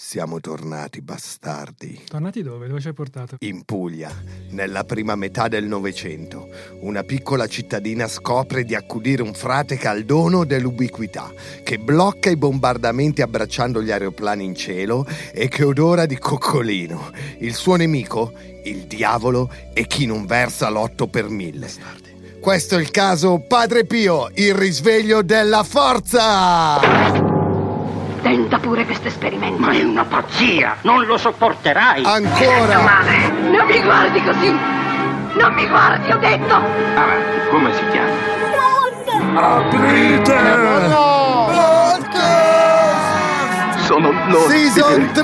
Siamo tornati, bastardi. Tornati dove? Dove ci hai portato? In Puglia, nella prima metà del Novecento, una piccola cittadina scopre di accudire un frate caldono dell'ubiquità, che blocca i bombardamenti abbracciando gli aeroplani in cielo e che odora di coccolino. Il suo nemico, il diavolo e chi non versa l'otto per mille. Questo è il caso Padre Pio, il risveglio della forza! Tenta pure questo esperimento. Ma è una pazzia! Non lo sopporterai! Ancora! Madre, non mi guardi così! Non mi guardi, ho detto! Avanti, come si chiama? Aprite! Sono loro. Season 3!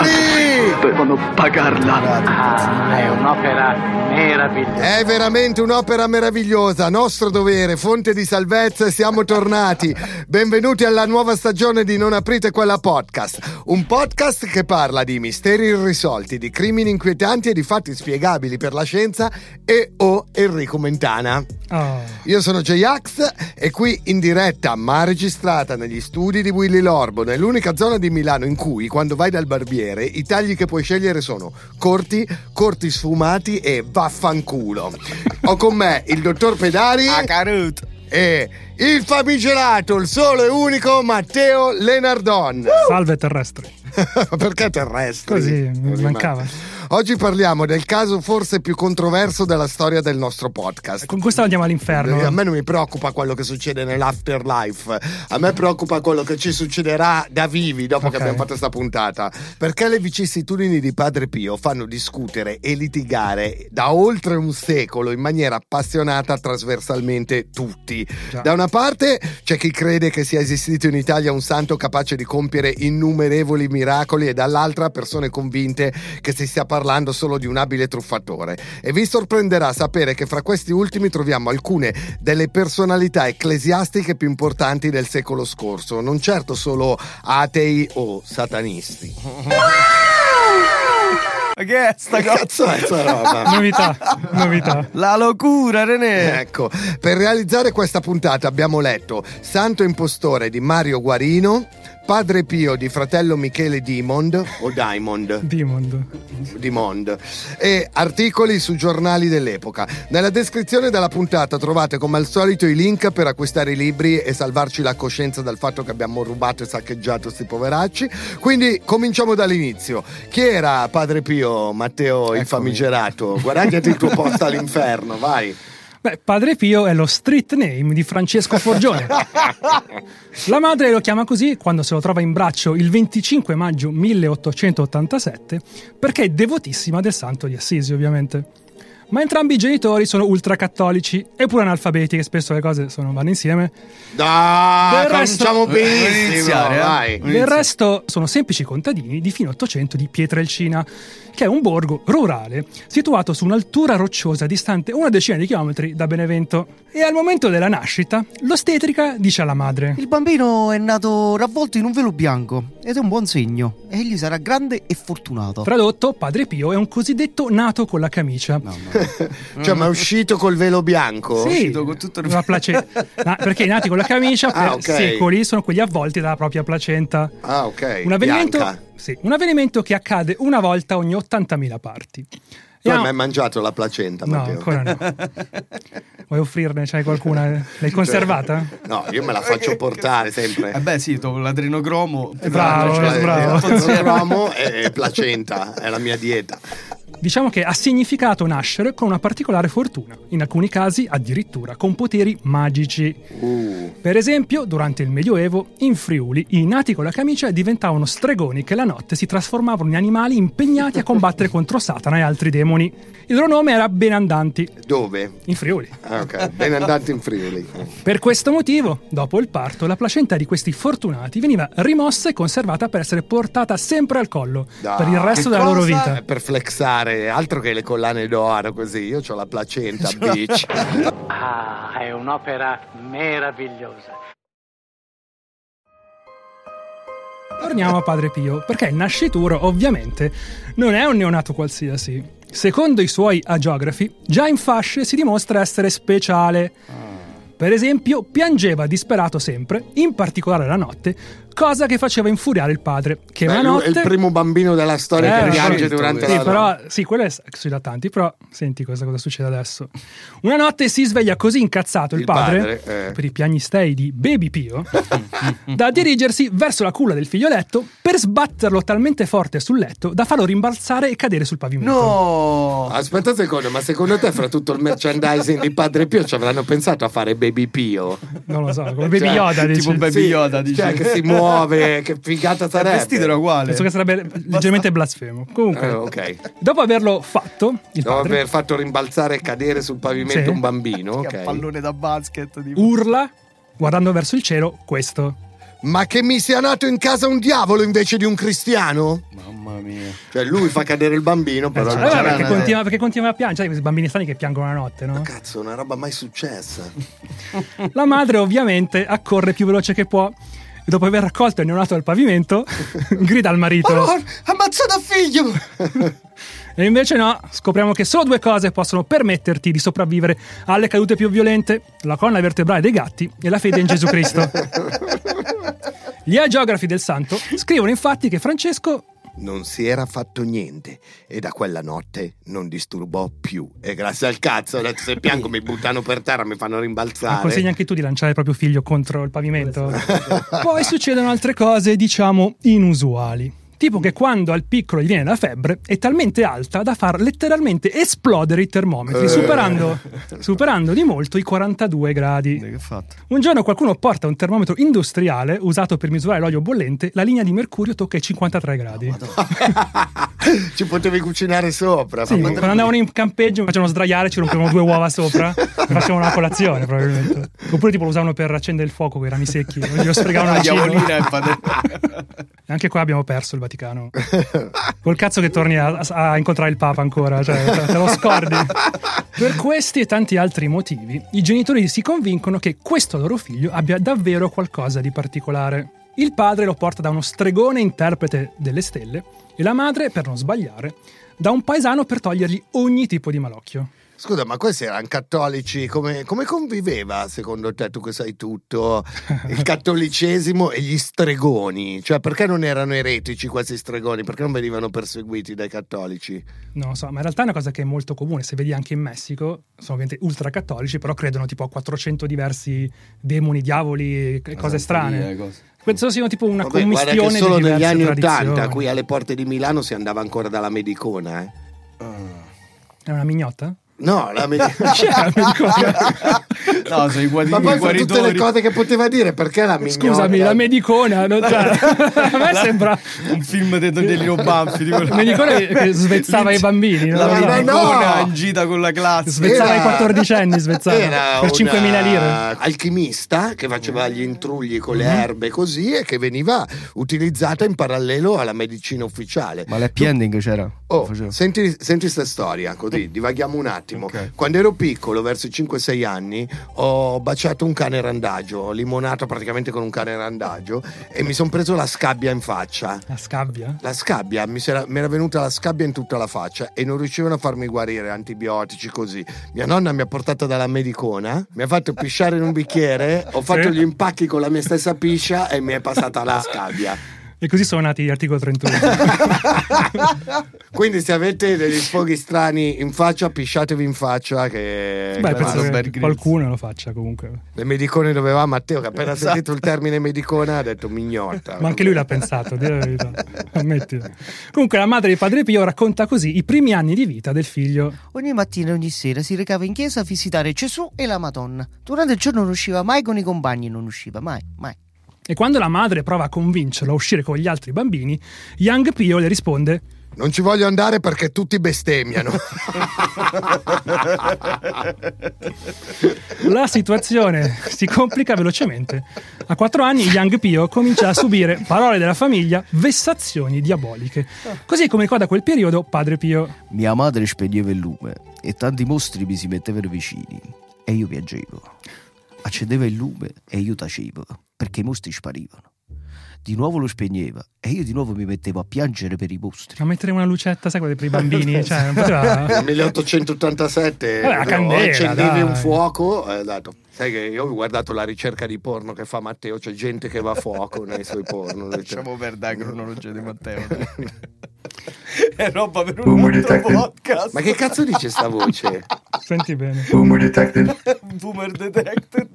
Devono pagarla. Ah, è un'opera meravigliosa. È veramente un'opera meravigliosa, nostro dovere, fonte di salvezza e siamo tornati. Benvenuti alla nuova stagione di Non aprite quella podcast, un podcast che parla di misteri irrisolti, di crimini inquietanti e di fatti spiegabili per la scienza e o Enrico Mentana. Oh. Io sono J-Ax e qui in diretta, ma registrata negli studi di Willy Lorbo, nell'unica zona di Milano in cui, quando vai dal barbiere, i tagli che puoi scegliere sono corti, corti sfumati e vaffanculo. Ho con me il dottor Pedari e il famigerato, il solo e unico Matteo Lenardon. Salve terrestri. Perché terrestri? Così, mi mancava. Oggi parliamo del caso forse più controverso della storia del nostro podcast. Con questo andiamo all'inferno. A me non mi preoccupa quello che succede nell'afterlife, a me preoccupa quello che ci succederà da vivi dopo che Ok. abbiamo fatto questa puntata. Perché le vicissitudini di Padre Pio fanno discutere e litigare da oltre un secolo in maniera appassionata trasversalmente tutti. Già. Da una parte c'è chi crede che sia esistito in Italia un santo capace di compiere innumerevoli miracoli e dall'altra persone convinte che si stia parlando solo di un abile truffatore. E vi sorprenderà sapere che fra questi ultimi troviamo alcune delle personalità ecclesiastiche più importanti del secolo scorso, non certo solo atei o satanisti. Che è sta Che cazzo è sta roba? Novità, novità. La locura, René. Ecco, per realizzare questa puntata abbiamo letto Santo impostore di Mario Guarino, Padre Pio di fratello Michele Dimond o Diamond. Dimond. Dimond e articoli su giornali dell'epoca. Nella descrizione della puntata trovate come al solito i link per acquistare i libri e salvarci la coscienza dal fatto che abbiamo rubato e saccheggiato sti poveracci. Quindi cominciamo dall'inizio. Chi era Padre Pio, Matteo il famigerato? Guadagnati il tuo posto all'inferno, vai. Beh, Padre Pio è lo street name di Francesco Forgione. La madre lo chiama così quando se lo trova in braccio il 25 maggio 1887 perché è devotissima del santo di Assisi, ovviamente. Ma entrambi i genitori sono ultracattolici e pure analfabeti, che spesso le cose sono, vanno insieme. Dai, cominciamo Vuoi benissimo, iniziare, eh? Del resto sono semplici contadini di fine 800 di Pietrelcina, che è un borgo rurale situato su un'altura rocciosa distante una decina di chilometri da Benevento. E al momento della nascita, l'ostetrica dice alla madre: Il bambino è nato ravvolto in un velo bianco ed è un buon segno. Egli sarà grande e fortunato. Tradotto, Padre Pio è un cosiddetto nato con la camicia. No, no. Cioè, ma è uscito col velo bianco? Sì, uscito con tutto il- la place- Na- perché i nati con la camicia per Ah, ok. secoli sono quelli avvolti dalla propria placenta. Ah, ok. Un avvenimento, sì, un avvenimento che accade una volta ogni 80.000 parti. Tu hai E ha- mai mangiato la placenta, No, Matteo? ancora no. Vuoi offrirne? C'hai qualcuna? L'hai conservata? No, io me la faccio portare sempre. Eh beh, sì, dopo l'adrenocromo. Bravo, Cioè, bravo. eh, Cromo e placenta, è la mia dieta. Diciamo che ha significato nascere con una particolare fortuna, in alcuni casi addirittura con poteri magici. Uh, Per esempio, durante il Medioevo, in Friuli, i nati con la camicia diventavano stregoni che la notte si trasformavano in animali impegnati a combattere contro Satana e altri demoni. Il loro nome era Benandanti, dove? in Friuli. Ah, ok, ben andati in Friuli. Per questo motivo, dopo il parto, la placenta di questi fortunati veniva rimossa e conservata per essere portata sempre al collo Dai, per il resto che della loro vita. Eh, Per flexare, altro che le collane d'oro così. Io ho la placenta, bitch. Ah, è un'opera meravigliosa. Torniamo a Padre Pio, perché il nascituro ovviamente non è un neonato qualsiasi. Secondo i suoi agiografi, già in fasce si dimostra essere speciale. Per esempio, piangeva disperato sempre, in particolare la notte, cosa che faceva infuriare il padre, che Beh, una lui è il notte... primo bambino della storia Eh, che piange durante Sì, la però, sì, quello è sui lattanti, però senti cosa, cosa succede adesso. Una notte si sveglia così incazzato il, Il padre, padre, eh. per i piagnistei di Baby Pio, da dirigersi verso la culla del figlioletto per sbatterlo talmente forte sul letto da farlo rimbalzare e cadere sul pavimento. No! Aspetta un secondo, ma secondo te fra tutto il merchandising di Padre Pio ci avranno pensato a fare Baby Pio? Non lo so, come Baby Cioè, Yoda. dici. tipo Baby Yoda, dici. Cioè che si muove, che figata Il sarebbe. vestito era uguale. Penso che sarebbe leggermente blasfemo. Comunque, Eh, ok. dopo averlo fatto, il Dopo padre aver fatto rimbalzare e cadere sul pavimento Sì. un bambino, Che ok. pallone da basket. Tipo. urla, guardando verso il cielo, questo. Ma che mi sia nato in casa un diavolo invece di un cristiano? Mamma mia. Cioè lui fa cadere il bambino, però Eh, non c'era perché, continua, perché continua a piangere, questi bambini strani che piangono la notte, no? Cazzo, una roba mai successa. La madre ovviamente accorre più veloce che può e dopo aver raccolto il neonato dal pavimento grida al marito Oh, ammazzato figlio! e invece no, scopriamo che solo due cose possono permetterti di sopravvivere alle cadute più violente, la colonna vertebrale dei gatti e la fede in Gesù Cristo. Gli agiografi del santo scrivono infatti che Francesco Non si era fatto niente e da quella notte non disturbò più. E grazie al cazzo, adesso se piango mi buttano per terra, mi fanno Ma rimbalzare. consigli anche tu di lanciare il proprio figlio contro il pavimento? Poi succedono altre cose, diciamo, inusuali. Tipo che quando al piccolo gli viene la febbre è talmente alta da far letteralmente esplodere i termometri, Eh. superando, superando di molto i 42 gradi. Fatto? Un giorno qualcuno porta un termometro industriale usato per misurare l'olio bollente, la linea di mercurio tocca i 53 gradi. Ci potevi cucinare sopra. Sì, quando andavano in campeggio mi facevano sdraiare, ci rompevano due uova sopra e facevano una colazione probabilmente. Oppure tipo lo usavano per accendere il fuoco con i rami secchi, glielo sfregavano La diavolina. E Anche qua abbiamo perso il Vaticano. Col cazzo che torni a, a incontrare il Papa ancora, cioè te, lo scordi. Per questi e tanti altri motivi, i genitori si convincono che questo loro figlio abbia davvero qualcosa di particolare. Il padre lo porta da uno stregone interprete delle stelle e la madre, per non sbagliare, da un paesano per togliergli ogni tipo di malocchio. Scusa, ma questi erano cattolici, come, come conviveva secondo te, tu che sai tutto, il cattolicesimo e gli stregoni? Cioè, perché non erano eretici questi stregoni? Perché non venivano perseguiti dai cattolici? Non lo so, ma in realtà è una cosa che è molto comune. Se vedi anche in Messico, sono ovviamente ultracattolici, però credono tipo a 400 diversi demoni, diavoli e cose strane. Cose. Penso siano tipo una Vabbè, commistione che solo negli anni. 80 qui alle porte di Milano si andava ancora dalla medicona, eh? È una mignotta? No, la la medicona? No, sono i guari- Ma poi fra tutte le cose che poteva dire, perché la mignota? Scusami, la medicona. non- cioè, a me sembra Un film degli Leo Banfi. Tipo... la medicona che svezzava i bambini. La no? Ma no! medicona in gita con la classe. Svezzava Era- i quattordicenni, svezzava Era per 5.000 una lire. alchimista che faceva gli intrugli con le erbe così e che veniva utilizzata in parallelo alla medicina ufficiale. Ma l'happy ending c'era? Oh, senti, senti sta storia, così divaghiamo un attimo. Ok. Quando ero piccolo, verso i 5-6 anni, ho baciato un cane randagio, ho limonato praticamente con un cane randagio e mi sono preso la scabbia in faccia. La scabbia? La scabbia, mi, era, mi era venuta la scabbia in tutta la faccia e non riuscivano a farmi guarire, antibiotici così. Mia nonna mi ha portato dalla medicona, mi ha fatto pisciare in un bicchiere, ho fatto Sì. gli impacchi con la mia stessa piscia e mi è passata la scabbia. E così sono nati gli articoli 31. Quindi se avete degli sfoghi strani in faccia, pisciatevi in faccia che... Beh, che penso che qualcuno lo faccia comunque. Le medicone dove va Matteo che appena ha Esatto. sentito il termine medicona ha detto mignotta. Ma anche lui l'ha pensato, dire la verità. Ammettilo. Comunque la madre di Padre Pio racconta così i primi anni di vita del figlio. Ogni mattina e ogni sera si recava in chiesa a visitare Gesù e la Madonna. Durante il giorno non usciva mai con i compagni, non usciva mai, mai. E quando la madre prova a convincerlo a uscire con gli altri bambini, Young Pio le risponde: Non ci voglio andare perché tutti bestemmiano. La situazione si complica velocemente. A quattro anni Young Pio comincia a subire parole della famiglia, vessazioni diaboliche. Così come ricorda quel periodo Padre Pio. Mia madre spegneva il lume e tanti mostri mi si mettevano vicini e io piangevo. Accendeva il lume e io tacevo perché i mostri sparivano. Di nuovo lo spegneva e io di nuovo mi mettevo a piangere per i mostri. A mettere una lucetta, sai, quelle per i bambini? cioè, non poteva... Nel 1887 Vabbè, la no, candela, accendevi dai. un fuoco e dato. Sai che io ho guardato la ricerca di porno che fa Matteo, c'è gente che va a fuoco nei suoi porno. Lasciamo perdere la cronologia di Matteo. È roba per un Boomer altro detected. podcast. Ma che cazzo dice sta voce? Senti bene. Boomer detected. Boomer detected.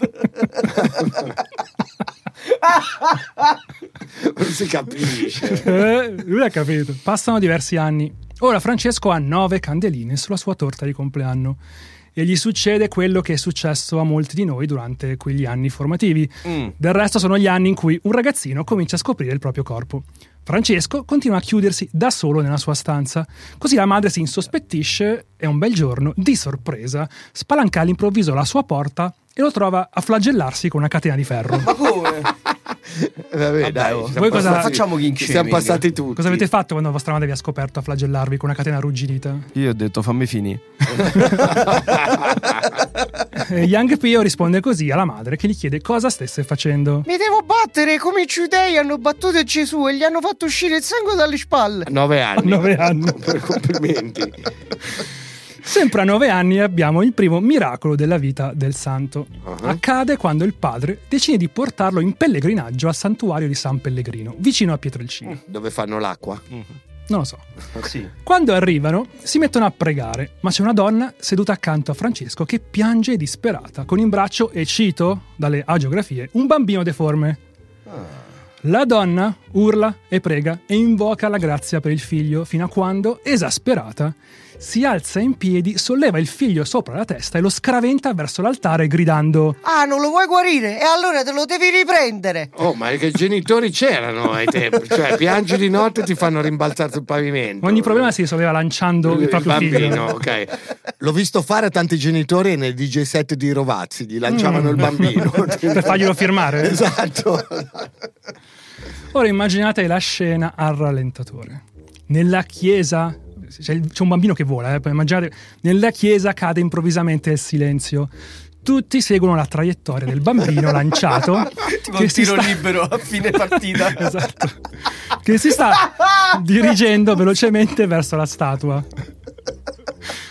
Non si capisce. Eh, lui ha capito. Passano diversi anni. Ora Francesco ha nove candeline sulla sua torta di compleanno. E gli succede quello che è successo a molti di noi durante quegli anni formativi. Del resto sono gli anni in cui un ragazzino comincia a scoprire il proprio corpo. Francesco continua a chiudersi da solo nella sua stanza. Così la madre si insospettisce e un bel giorno, di sorpresa, spalanca all'improvviso la sua porta e lo trova a flagellarsi con una catena di ferro. Ma come? Vabbè, dai, oh, ci voi siamo cosa- passati- facciamo Ci siamo passati tutti. Cosa avete fatto quando vostra madre vi ha scoperto a flagellarvi con una catena arrugginita? Io ho detto fammi finire. E Young Pio risponde così alla madre che gli chiede cosa stesse facendo. Mi devo battere come i giudei hanno battuto Gesù e gli hanno fatto uscire il sangue dalle spalle. Nove anni. Nove anni. Complimenti. Sempre a nove anni abbiamo il primo miracolo della vita del santo. Uh-huh. Accade quando il padre decide di portarlo in pellegrinaggio al santuario di San Pellegrino, vicino a Pietrelcina. Dove fanno l'acqua? Non lo so. Sì. Quando arrivano, si mettono a pregare, ma c'è una donna seduta accanto a Francesco che piange disperata, con in braccio, e cito dalle agiografie, un bambino deforme. La donna urla e prega e invoca la grazia per il figlio fino a quando, esasperata, si alza in piedi, solleva il figlio sopra la testa e lo scraventa verso l'altare gridando Ah, non lo vuoi guarire? E allora te lo devi riprendere. Oh, ma che genitori c'erano ai tempi? Cioè, piangi di notte e ti fanno rimbalzare sul pavimento. Ogni problema si risolveva lanciando il proprio bambino, figlio. ok. L'ho visto fare a tanti genitori nel DJ set di Rovazzi, gli lanciavano il bambino. Mm. per farglielo firmare. Esatto. Ora immaginate la scena al rallentatore. Nella chiesa c'è, un bambino che vola, eh, poi immaginate, nella chiesa cade improvvisamente il silenzio. Tutti seguono la traiettoria del bambino lanciato Tipo un si tiro sta- libero a fine partita. Esatto. che si sta dirigendo velocemente verso la statua.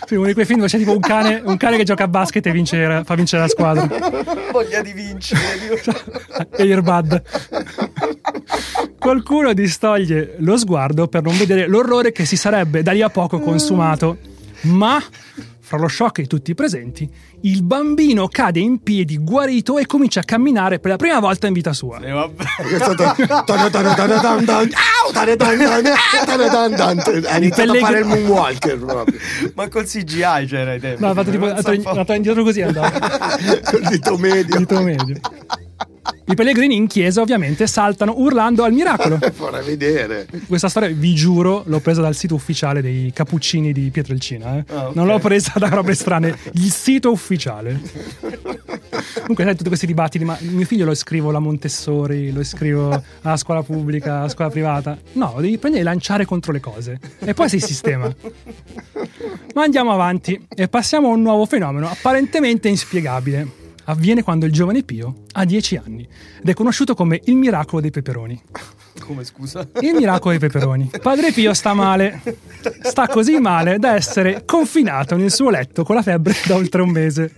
Sì, uno di quei film dove c'è tipo un cane, un cane che gioca a basket e vince- fa vincere la squadra. Voglia di vincere. Airbud. Qualcuno distoglie lo sguardo per non vedere l'orrore che si sarebbe da lì a poco consumato. Ma, fra lo shock di tutti i presenti, il bambino cade in piedi, guarito, e comincia a camminare per la prima volta in vita sua. E vabbè. Ha iniziato a moonwalker proprio. Ma col CGI c'era i tempi. No, ha fatto tipo, andato indietro così andava. Col dito medio. Dito medio. I pellegrini in chiesa ovviamente saltano urlando al miracolo. Vorrei vedere. Questa storia, vi giuro, l'ho presa dal sito ufficiale dei Cappuccini di Pietrelcina. eh. Ah, ok. Non l'ho presa da robe strane. Il sito ufficiale. Comunque, sai, tutti questi dibattiti, ma mio figlio lo iscrivo alla Montessori, lo iscrivo alla scuola pubblica, alla scuola privata. No, devi prendere e lanciare contro le cose. E poi si sistema. Ma andiamo avanti e passiamo a un nuovo fenomeno apparentemente inspiegabile. Avviene quando il giovane Pio ha 10 anni ed è conosciuto come il miracolo dei peperoni. Come scusa? Il miracolo dei peperoni. Padre Pio sta male. Sta così male da essere confinato nel suo letto con la febbre da oltre un mese.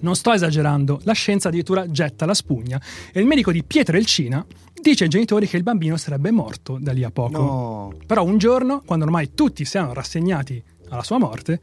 Non sto esagerando, la scienza addirittura getta la spugna e il medico di Pietrelcina dice ai genitori che il bambino sarebbe morto da lì a poco. No. Però un giorno, quando ormai tutti si erano rassegnati alla sua morte,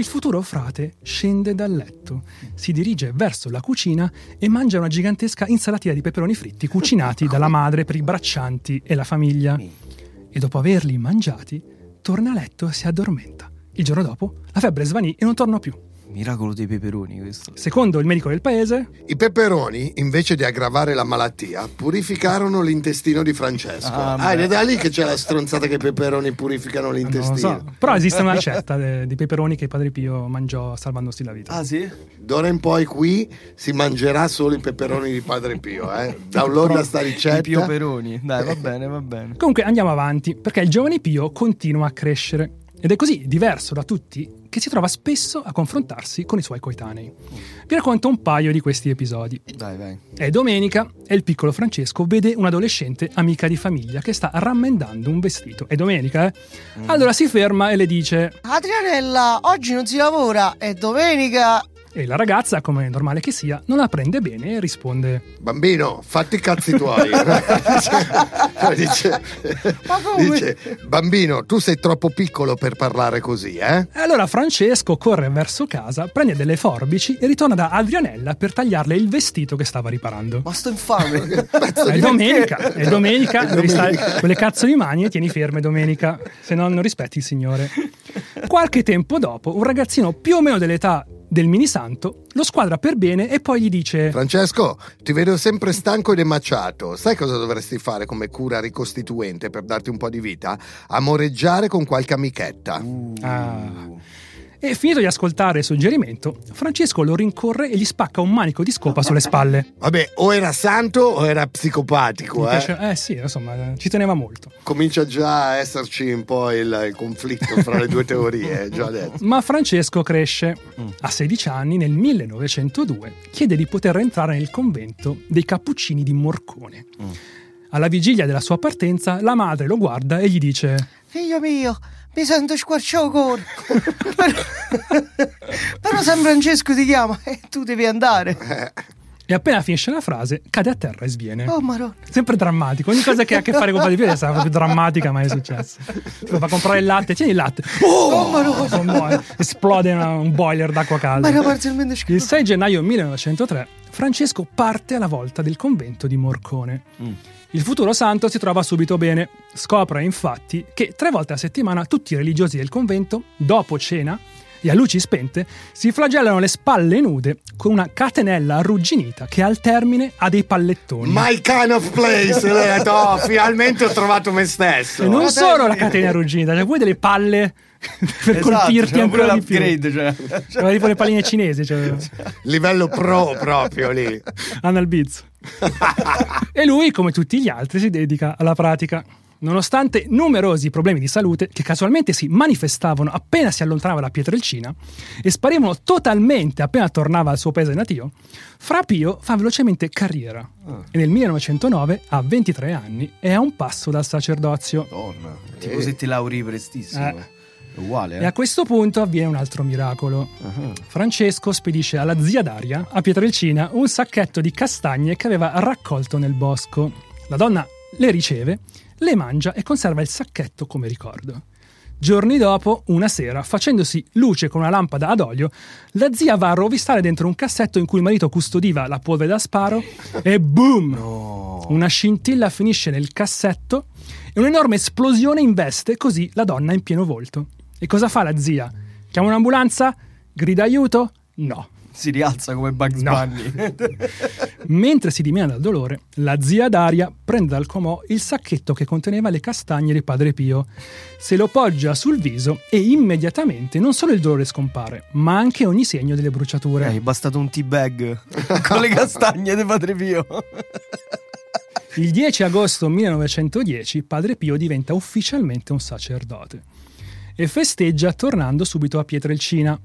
il futuro frate scende dal letto, si dirige verso la cucina e mangia una gigantesca insalatina di peperoni fritti cucinati dalla madre per i braccianti e la famiglia. E dopo averli mangiati, torna a letto e si addormenta. Il giorno dopo, la febbre svanì e non tornò più. Miracolo dei peperoni questo. Secondo il medico del paese, I peperoni, invece di aggravare la malattia, purificarono l'intestino di Francesco. Ah, Ah, ed è da lì che c'è la stronzata che i peperoni purificano non lo l'intestino. so, però esiste una ricetta de- di peperoni che Padre Pio mangiò salvandosi la vita. Ah sì? D'ora in poi qui si mangerà solo i peperoni di Padre Pio. Eh? Downloada sta I ricetta. Pio Peroni. Dai, va bene, va bene. Comunque andiamo avanti, perché il giovane Pio continua a crescere ed è così diverso da tutti che si trova spesso a confrontarsi con i suoi coetanei. Vi racconto un paio di questi episodi. Dai, vai. È domenica e il piccolo Francesco vede un'adolescente amica di famiglia che sta rammendando un vestito. È domenica, eh? Allora si ferma e le dice: Adrianella, oggi non si lavora, è domenica. E la ragazza, come è normale che sia, non la prende bene e risponde: Bambino, fatti i cazzi tuoi. dice, dice, Ma come? dice, bambino, tu sei troppo piccolo per parlare così, eh? E allora Francesco corre verso casa, prende delle forbici e ritorna da Adrianella per tagliarle il vestito che stava riparando. Ma sto infame. È domenica, è domenica, devi stare con le cazzo di mani e tieni ferme domenica, se no non rispetti il Signore. Qualche tempo dopo, un ragazzino più o meno dell'età del minisanto lo squadra per bene e poi gli dice Francesco, ti vedo sempre stanco ed emacciato. Sai cosa dovresti fare come cura ricostituente per darti un po' di vita? Amoreggiare con qualche amichetta. Ah. E finito di ascoltare il suggerimento, Francesco lo rincorre e gli spacca un manico di scopa sulle spalle. Vabbè, o era santo o era psicopatico, eh? piace- eh sì, insomma, ci teneva molto. Comincia già a esserci un po' il, il conflitto fra le due teorie, già adesso. Ma Francesco cresce. A 16 anni, nel 1902, chiede di poter entrare nel convento dei Cappuccini di Morcone. Alla vigilia della sua partenza, la madre lo guarda e gli dice: Figlio mio, mi sento squarciato il cuore. però, però San Francesco ti chiama e tu devi andare. E appena finisce la frase, cade a terra e sviene. Oh, marò. Sempre drammatico. Ogni cosa che ha a che fare con Padre Pio è stata proprio drammatica, ma è successo. Tipo, va a comprare il latte, tieni il latte. Oh, Oh, muore. Esplode un boiler d'acqua Ma calda. era parzialmente Il schifo. 6 gennaio 1903 Francesco parte alla volta del convento di Morcone. Il futuro santo si trova subito bene. Scopre infatti che tre volte a settimana tutti i religiosi del convento, dopo cena e a luci spente, si flagellano le spalle nude con una catenella arrugginita che al termine ha dei pallettoni. My kind of place! Detto, "Oh, finalmente ho trovato me stesso. e non solo la catena arrugginita, c'è pure delle palle per Esatto, colpirti pure ancora di più. cioè. C'era tipo le palline cinesi, cioè. Livello pro proprio lì. Anal Biz. e lui, come tutti gli altri, si dedica alla pratica. Nonostante numerosi problemi di salute che casualmente si manifestavano appena si allontanava da Pietrelcina e sparivano totalmente appena tornava al suo paese natio, Fra Pio fa velocemente carriera e nel 1909 ha 23 anni è a un passo dal sacerdozio. Madonna. Tipo se ti lauri prestissimo. Eh. Uguale, E a eh? questo punto avviene un altro miracolo. Ah. Francesco spedisce alla zia Daria, a Pietrelcina, un sacchetto di castagne che aveva raccolto nel bosco. La donna le riceve, le mangia e conserva il sacchetto come ricordo. Giorni dopo, una sera, facendosi luce con una lampada ad olio, la zia va a rovistare dentro un cassetto in cui il marito custodiva la polvere da sparo e boom! Una scintilla finisce nel cassetto e un'enorme esplosione investe così la donna in pieno volto. E cosa fa la zia? Chiama un'ambulanza? Grida aiuto? No. Si rialza come Bugs No. Bunny. Mentre si dimena dal dolore, la zia Daria prende dal comò il sacchetto che conteneva le castagne di Padre Pio, se lo poggia sul viso e immediatamente non solo il dolore scompare, ma anche ogni segno delle bruciature. Eh, è bastato un teabag con le castagne di Padre Pio. Il 10 agosto 1910 Padre Pio diventa ufficialmente un sacerdote e festeggia tornando subito a Pietrelcina,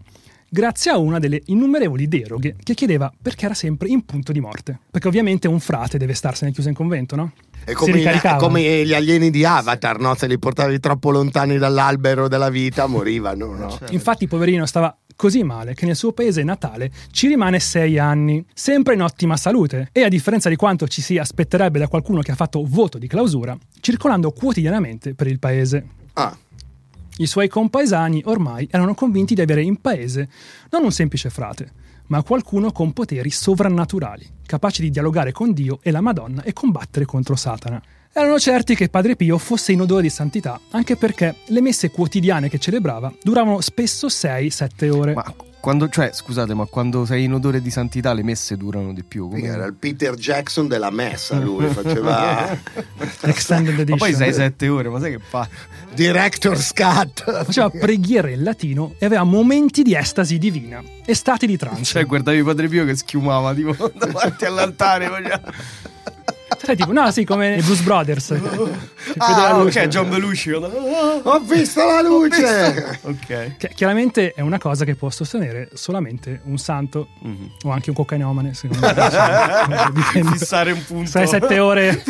grazie a una delle innumerevoli deroghe che chiedeva perché era sempre in punto di morte. Perché ovviamente un frate deve starsene chiuso in convento, no? È Si come, è come gli alieni di Avatar, no? Se li portavi troppo lontani dall'albero della vita, morivano, no? Infatti, poverino stava così male che nel suo paese natale ci rimane sei anni, sempre in ottima salute e a differenza di quanto ci si aspetterebbe da qualcuno che ha fatto voto di clausura, circolando quotidianamente per il paese. Ah, I suoi compaesani ormai erano convinti di avere in paese non un semplice frate, ma qualcuno con poteri sovrannaturali, capaci di dialogare con Dio e la Madonna e combattere contro Satana. Erano certi che Padre Pio fosse in odore di santità, anche perché le messe quotidiane che celebrava duravano spesso 6-7 ore. Ma quando, cioè, scusate, ma quando sei in odore di santità le messe durano di più. come- era il Peter Jackson della messa, lui faceva Extended Ma edition. poi sei sette ore, ma sai che fa? Director's Cut. Faceva preghiere in latino e aveva momenti di estasi divina e stati di trance. Cioè, guardavi Padre Pio che schiumava tipo davanti all'altare. Sai, tipo, no, sì, come i Blues Brothers. Ah, luce. ok, John Belushi. Ho visto la luce! Ok. Che chiaramente è una cosa che può sostenere solamente un santo Mhm. o anche un cocainomane, secondo me. Cioè, dipende. Fissare un punto. Stai sette ore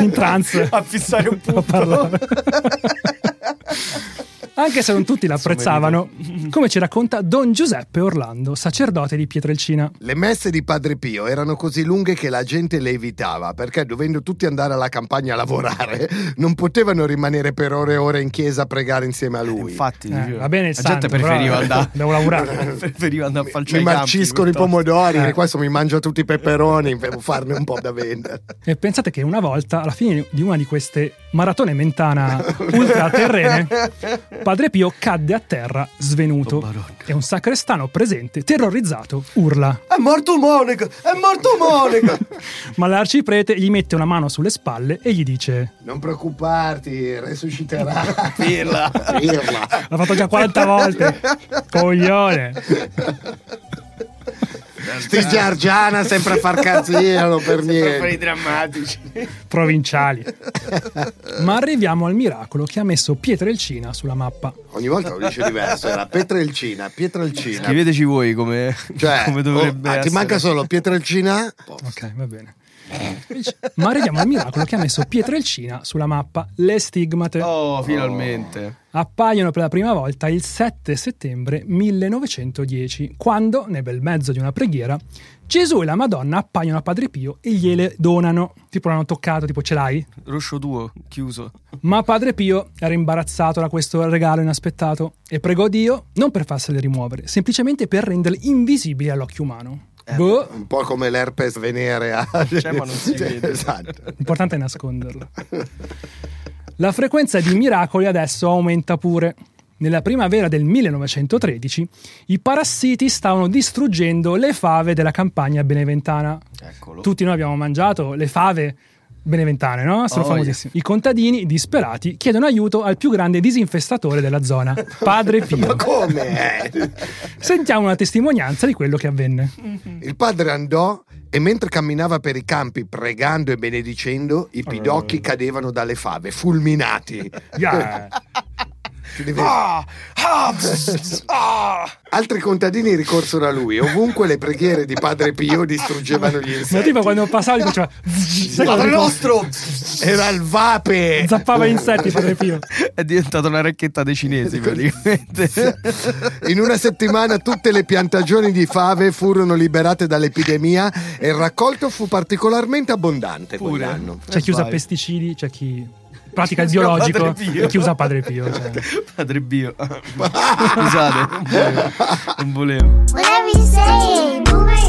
in trance A fissare un a punto. parlare. Anche se non tutti l'apprezzavano, come ci racconta Don Giuseppe Orlando, sacerdote di Pietrelcina. Le messe di Padre Pio erano così lunghe che la gente le evitava perché dovendo tutti andare alla campagna a lavorare non potevano rimanere per ore e ore in chiesa a pregare insieme a lui. Infatti, Eh, va bene il la gente santo, preferiva però, andare. devo lavorare. preferiva andare a mi falciare i campi marciscono i pomodori, Eh. e questo mi mangio tutti i peperoni per farne un po' da vendere. E pensate che una volta, alla fine di una di queste maratone mentana ultraterrene, Padre Pio cadde a terra svenuto Oh, e un sacrestano presente, terrorizzato, urla. È morto Monica! È morto Monica! Ma l'arciprete gli mette una mano sulle spalle e gli dice: Non preoccuparti, resusciterà. Pirla. Pirla. L'ha fatto già 40 volte, coglione. Sti Giargiana sempre a far cazzino per Per i niente. drammatici. provinciali. Ma arriviamo al miracolo che ha messo Pietrelcina sulla mappa. Ogni volta lo dice diverso, era Pietrelcina, Pietrelcina. Scriveteci voi come, Cioè, come dovrebbe oh, ah, ti essere. manca solo Pietrelcina. Ok, va bene. Ma arriviamo al miracolo che ha messo Pietrelcina sulla mappa. Le stigmate Oh, finalmente. appaiono per la prima volta il 7 settembre 1910, quando, nel bel mezzo di una preghiera, Gesù e la Madonna appaiono a Padre Pio e gliele donano. Tipo l'hanno toccato, tipo ce l'hai? Roscio tuo, chiuso. Ma Padre Pio era imbarazzato da questo regalo inaspettato e pregò Dio non per farsele rimuovere, semplicemente per renderle invisibili all'occhio umano. Boh, Un po' come l'herpes venerea. C'è, ma non si vede. Esatto. l'importante è nasconderlo. La frequenza di miracoli adesso aumenta pure. Nella primavera del 1913 i parassiti stavano distruggendo le fave della campagna beneventana. Eccolo. Tutti noi abbiamo mangiato le fave beneventane, no? Sono Oh, famosissime. I contadini disperati chiedono aiuto al più grande disinfestatore della zona, Padre Ma Pio. come? Sentiamo una testimonianza di quello che avvenne. Il padre andò e mentre camminava per i campi pregando e benedicendo, i pidocchi cadevano dalle fave, fulminati. Yeah. Ah, ah, ah. Altri contadini ricorsero a lui. Ovunque le preghiere di padre Pio distruggevano gli Ma insetti. tipo quando passava gli faceva Padre quando nostro! Era il vape! zappava insetti Padre Pio. È diventata una racchetta dei cinesi praticamente. In una settimana tutte le piantagioni di fave furono liberate dall'epidemia e il raccolto fu particolarmente abbondante Pure? quell'anno. C'è chi usa pesticidi, c'è chi pratica il biologico Padre Pio. e chi usa Padre Pio. cioè. Padre Bio. Scusate, non volevo. Non volevo. Whatever you say, okay, boomer.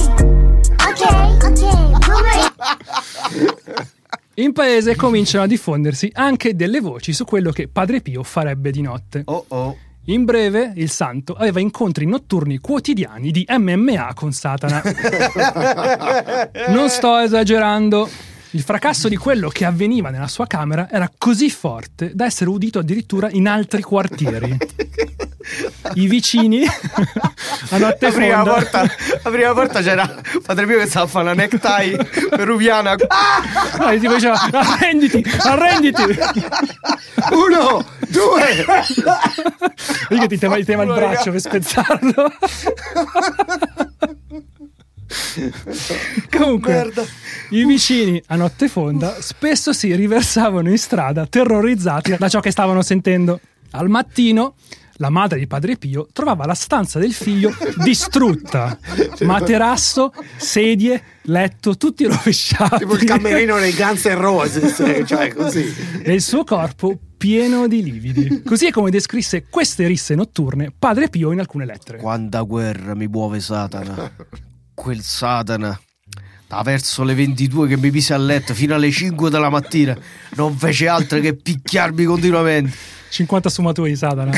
In paese cominciano a diffondersi anche delle voci su quello che Padre Pio farebbe di notte. Oh oh. In breve, il santo aveva incontri notturni quotidiani di MMA con Satana. Non sto esagerando. Il fracasso di quello che avveniva nella sua camera era così forte da essere udito addirittura in altri quartieri. I vicini a notte La prima, volta, la prima volta c'era Padre Pio che stava a fare una necktie peruviana. Ah, e tipo diceva arrenditi, arrenditi. Uno, due! Vedi che ti tema, ti tema il braccio per spezzarlo. Comunque, i vicini a notte fonda spesso si riversavano in strada terrorizzati da ciò che stavano sentendo. Al mattino, la madre di Padre Pio trovava la stanza del figlio distrutta. Materasso, sedie, letto, tutti rovesciati. Tipo il camerino dei Guns N' Roses, cioè così. e il suo corpo pieno di lividi. Così è come descrisse queste risse notturne Padre Pio in alcune lettere. Quanta guerra mi muove Satana. Quel Satana. Da verso le 22 che mi pisa a letto fino alle 5 della mattina non fece altro che picchiarmi continuamente. 50 sfumature di Satana.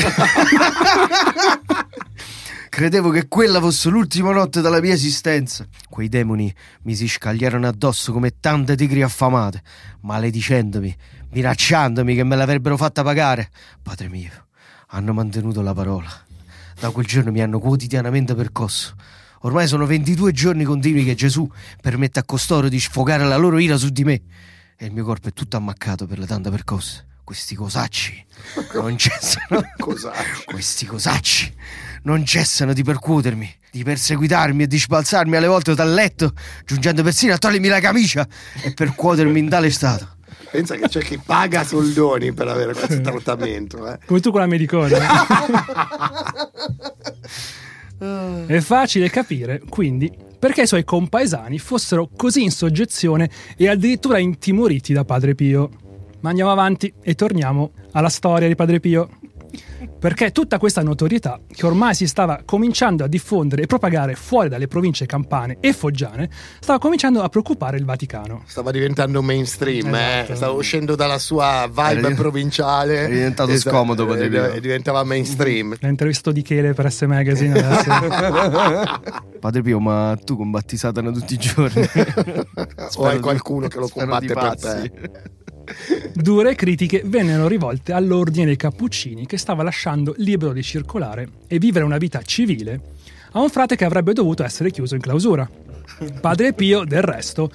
Credevo che quella fosse l'ultima notte della mia esistenza. Quei demoni mi si scagliarono addosso come tante tigri affamate, maledicendomi, minacciandomi che me l'avrebbero fatta pagare. Padre mio, hanno mantenuto la parola. Da quel giorno mi hanno quotidianamente percosso. Ormai sono 22 giorni continui che Gesù permette a costoro di sfogare la loro ira su di me. E il mio corpo è tutto ammaccato per le tante percosse. Questi cosacci non cessano. Cosacci. Questi cosacci non cessano di percuotermi, di perseguitarmi e di sbalzarmi alle volte dal letto, giungendo persino a togliermi la camicia e percuotermi in tale stato. Pensa che c'è chi paga soldoni per avere questo trattamento. Eh. Come tu con la medicona. È facile capire, quindi, perché i suoi compaesani fossero così in soggezione e addirittura intimoriti da Padre Pio. Ma andiamo avanti e torniamo alla storia di Padre Pio. Perché tutta questa notorietà, che ormai si stava cominciando a diffondere e propagare fuori dalle province campane e foggiane, stava cominciando a preoccupare il Vaticano. Stava diventando mainstream, Esatto. eh. stava uscendo dalla sua vibe Era- provinciale. era diventato Esatto, scomodo, e- Padre e diventava mainstream. L'ha intervistato di Chele per S Magazine. Padre Pio, ma tu combatti Satana tutti i giorni? o hai qualcuno che lo combatte per te. Dure critiche vennero rivolte all'ordine dei Cappuccini che stava lasciando libero di circolare e vivere una vita civile a un frate che avrebbe dovuto essere chiuso in clausura. Padre Pio, del resto,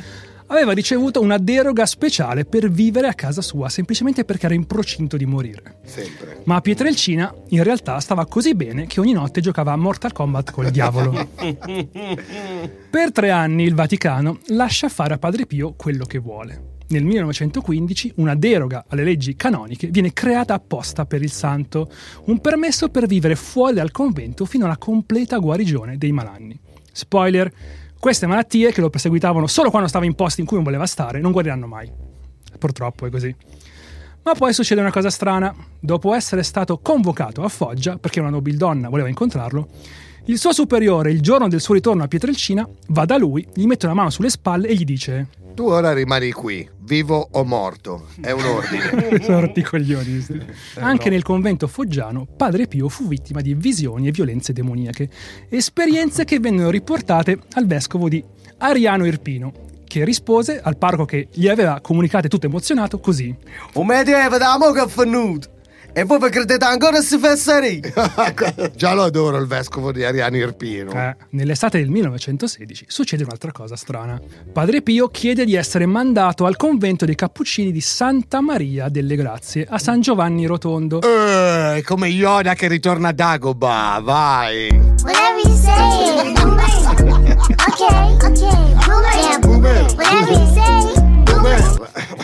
aveva ricevuto una deroga speciale per vivere a casa sua semplicemente perché era in procinto di morire. Sempre. Ma Pietrelcina in realtà stava così bene che ogni notte giocava a Mortal Kombat col diavolo. Per tre anni il Vaticano lascia fare a Padre Pio quello che vuole. Nel 1915 una deroga alle leggi canoniche viene creata apposta per il santo, un permesso per vivere fuori dal convento fino alla completa guarigione dei malanni. Spoiler, queste malattie che lo perseguitavano solo quando stava in posti in cui non voleva stare non guariranno mai. Purtroppo è così. Ma poi succede una cosa strana. Dopo essere stato convocato a Foggia, perché una nobildonna voleva incontrarlo, il suo superiore, il giorno del suo ritorno a Pietrelcina, va da lui, gli mette una mano sulle spalle e gli dice: Tu ora rimani qui, vivo o morto. È un ordine. Sono rotti i coglioni. sì. Anche nel convento foggiano, Padre Pio fu vittima di visioni e violenze demoniache, esperienze che vennero riportate al vescovo di Ariano Irpino, che rispose al parroco che gli aveva comunicate tutto emozionato così. O Medioevo da mo che è venuto. E voi credete ancora a si fesserie? Già lo adoro il vescovo di Ariano Irpino. Eh, nell'estate del 1916 succede un'altra cosa strana. Padre Pio chiede di essere mandato al convento dei Cappuccini di Santa Maria delle Grazie a San Giovanni Rotondo. Eh, è come Yoda che ritorna a Dagoba, vai. Whatever you say, boomer. Boomer. Yeah, boomer. Whatever you say, boomer.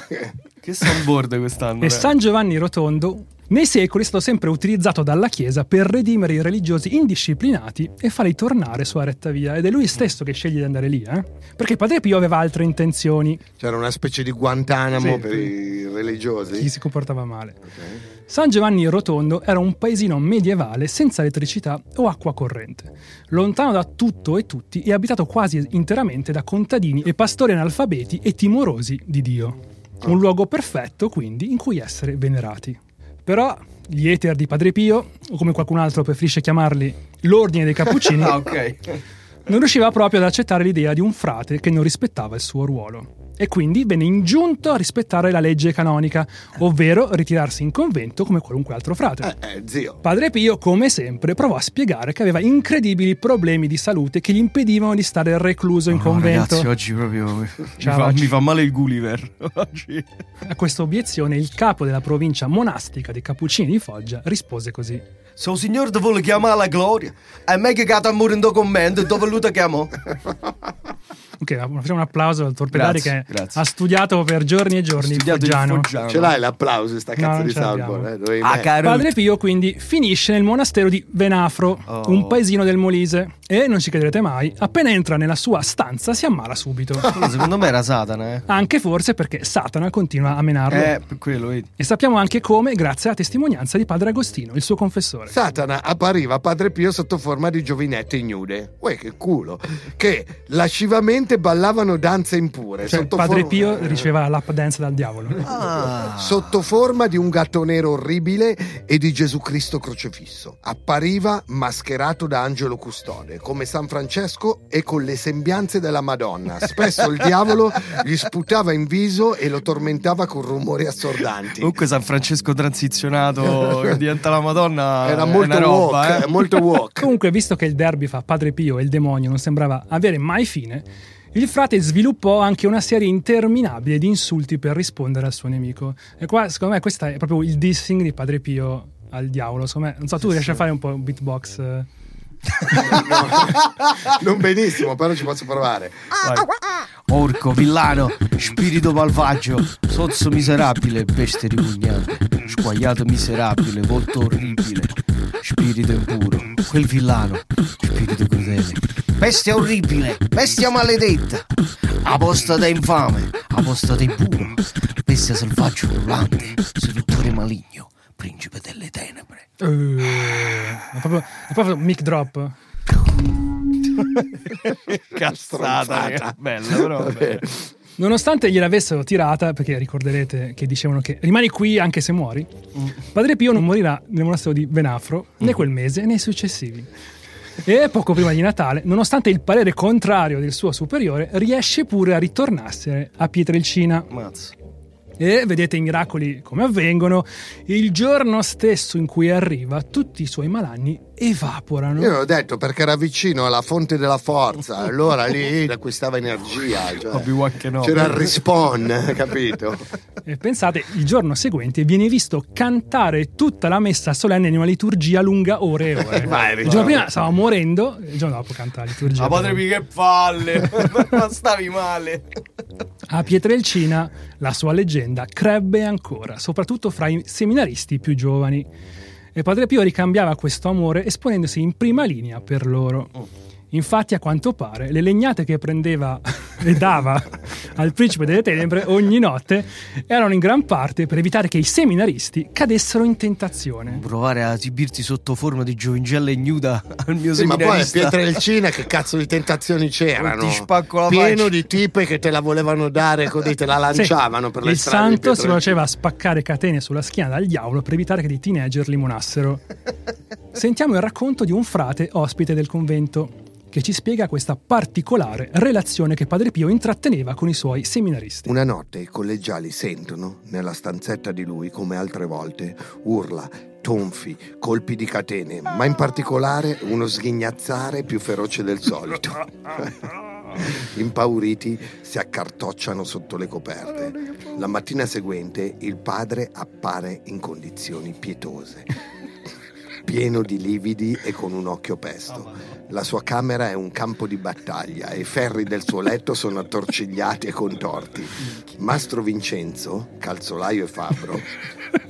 Che sanborda quest'anno. E San Giovanni Rotondo nei secoli è stato sempre utilizzato dalla Chiesa per redimere i religiosi indisciplinati e farli tornare sulla retta via. Ed è lui stesso che sceglie di andare lì, eh? Perché Padre Pio aveva altre intenzioni, C'era una specie di Guantanamo Sì. per i religiosi. chi si comportava male. San Giovanni Rotondo era un paesino medievale senza elettricità o acqua corrente, lontano da tutto e tutti e abitato quasi interamente da contadini e pastori analfabeti e timorosi di Dio. Un luogo perfetto, quindi, in cui essere venerati. Però gli eter di Padre Pio, o come qualcun altro preferisce chiamarli, l'ordine dei Cappuccini, Ah, ok. non riusciva proprio ad accettare l'idea di un frate che non rispettava il suo ruolo. E quindi venne ingiunto a rispettare la legge canonica, ovvero ritirarsi in convento come qualunque altro frate. Eh, eh, zio. Padre Pio, come sempre, provò a spiegare che aveva incredibili problemi di salute che gli impedivano di stare recluso in No, convento. ragazzi, oggi proprio mi, Ciao, fa, oggi. mi fa male il Gulliver. Oggi. A questa obiezione il capo della provincia monastica dei Cappuccini di Foggia rispose così. Se il signore ti vuole chiamare alla gloria, è meglio che ti amore in documento dove lui ti chiamò. Ok, facciamo un applauso al torpedare Grazie, che grazie. ha studiato per giorni e giorni il Studiato il foggiano. foggiano. Ce l'hai l'applauso, sta No, cazzo non di salvo. Eh? Ah. Padre Pio quindi finisce nel monastero di Venafro, Oh. un paesino del Molise, e non ci crederete mai, appena entra nella sua stanza si ammala subito. Secondo me era Satana, eh. Anche forse perché Satana continua a menarlo. Eh, quello, vedi. E sappiamo anche come, grazie alla testimonianza di padre Agostino, il suo confessore. Satana appariva a Padre Pio sotto forma di giovinette ignude. Uè, che culo! Che lascivamente mentre ballavano danze impure. Cioè, sotto Padre forma- Pio riceveva lap dance dal diavolo. Ah. Sotto forma di un gatto nero orribile e di Gesù Cristo crocifisso. Appariva mascherato da angelo custode, come San Francesco e con le sembianze della Madonna. Spesso il diavolo gli sputava in viso e lo tormentava con rumori assordanti. Comunque San Francesco transizionato che diventa la Madonna Era è molto una roba, eh. molto woke. Comunque, visto che il derby fra Padre Pio e il demonio non sembrava avere mai fine, il frate sviluppò anche una serie interminabile di insulti per rispondere al suo nemico. E qua, secondo me, questo è proprio il dissing di Padre Pio al diavolo. Secondo me, non so, tu riesci a fare un po' un beatbox? eh? Non benissimo, però ci posso provare. Orco, villano, spirito malvagio, sozzo miserabile, bestia ripugnante, squagliato miserabile, volto orribile, spirito impuro, quel villano, spirito crudele, bestia orribile, bestia maledetta, apostata infame, apostata impuro, bestia selvaggio urlante, seduttore maligno, principe delle tenebre. Eh, è, proprio, è proprio mic drop. Stronzata. bella però. Vabbè. Nonostante gliel'avessero tirata, perché ricorderete che dicevano che rimani qui anche se muori, Padre Pio non morirà nel monastero di Venafro né quel mese né i successivi. E poco prima di Natale, nonostante il parere contrario del suo superiore, riesce pure a ritornarsene a Pietrelcina. Mazza. E vedete i miracoli come avvengono. Il giorno stesso in cui arriva, tutti i suoi malanni evaporano. Io l'ho detto perché era vicino alla fonte della forza, allora lì acquistava energia. cioè, c'era il respawn, capito? E pensate, il giorno seguente viene visto cantare tutta la messa solenne in una liturgia lunga ore e ore. Vai, il giorno prima stava morendo, il giorno dopo canta la liturgia. Ma padre Pio che palle, ma stavi male. A Pietrelcina la sua leggenda crebbe ancora, soprattutto fra i seminaristi più giovani. E Padre Pio ricambiava questo amore esponendosi in prima linea per loro. Infatti, a quanto pare, le legnate che prendeva e dava al principe delle tenebre ogni notte erano in gran parte per evitare che i seminaristi cadessero in tentazione. Provare a esibirti sotto forma di giovincella ignuda al mio Sì, ma poi a seminarista. Pietrelcina che cazzo di tentazioni c'erano? Ti spacco la Pieno faccia. di tipe che te la volevano dare così te la lanciavano Sì, per le il strade di santo si faceva spaccare catene sulla schiena dal diavolo per evitare che dei teenager limonassero. Sentiamo il racconto di un frate ospite del convento che ci spiega questa particolare relazione che Padre Pio intratteneva con i suoi seminaristi. Una notte i collegiali sentono, nella stanzetta di lui, come altre volte, urla, tonfi, colpi di catene, ma in particolare uno sghignazzare più feroce del solito. Impauriti si accartocciano sotto le coperte. La mattina seguente il padre appare in condizioni pietose, pieno di lividi e con un occhio pesto. La sua camera è un campo di battaglia e i ferri del suo letto sono attorcigliati e contorti. Mastro Vincenzo, calzolaio e fabbro,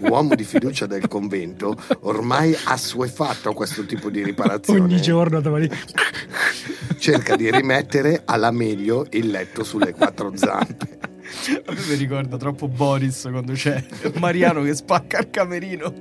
uomo di fiducia del convento, ormai assuefatto a questo tipo di riparazione, Ogni giorno andava lì. cerca di rimettere alla meglio il letto sulle quattro zampe. A me mi ricorda troppo Boris quando c'è Mariano che spacca il camerino.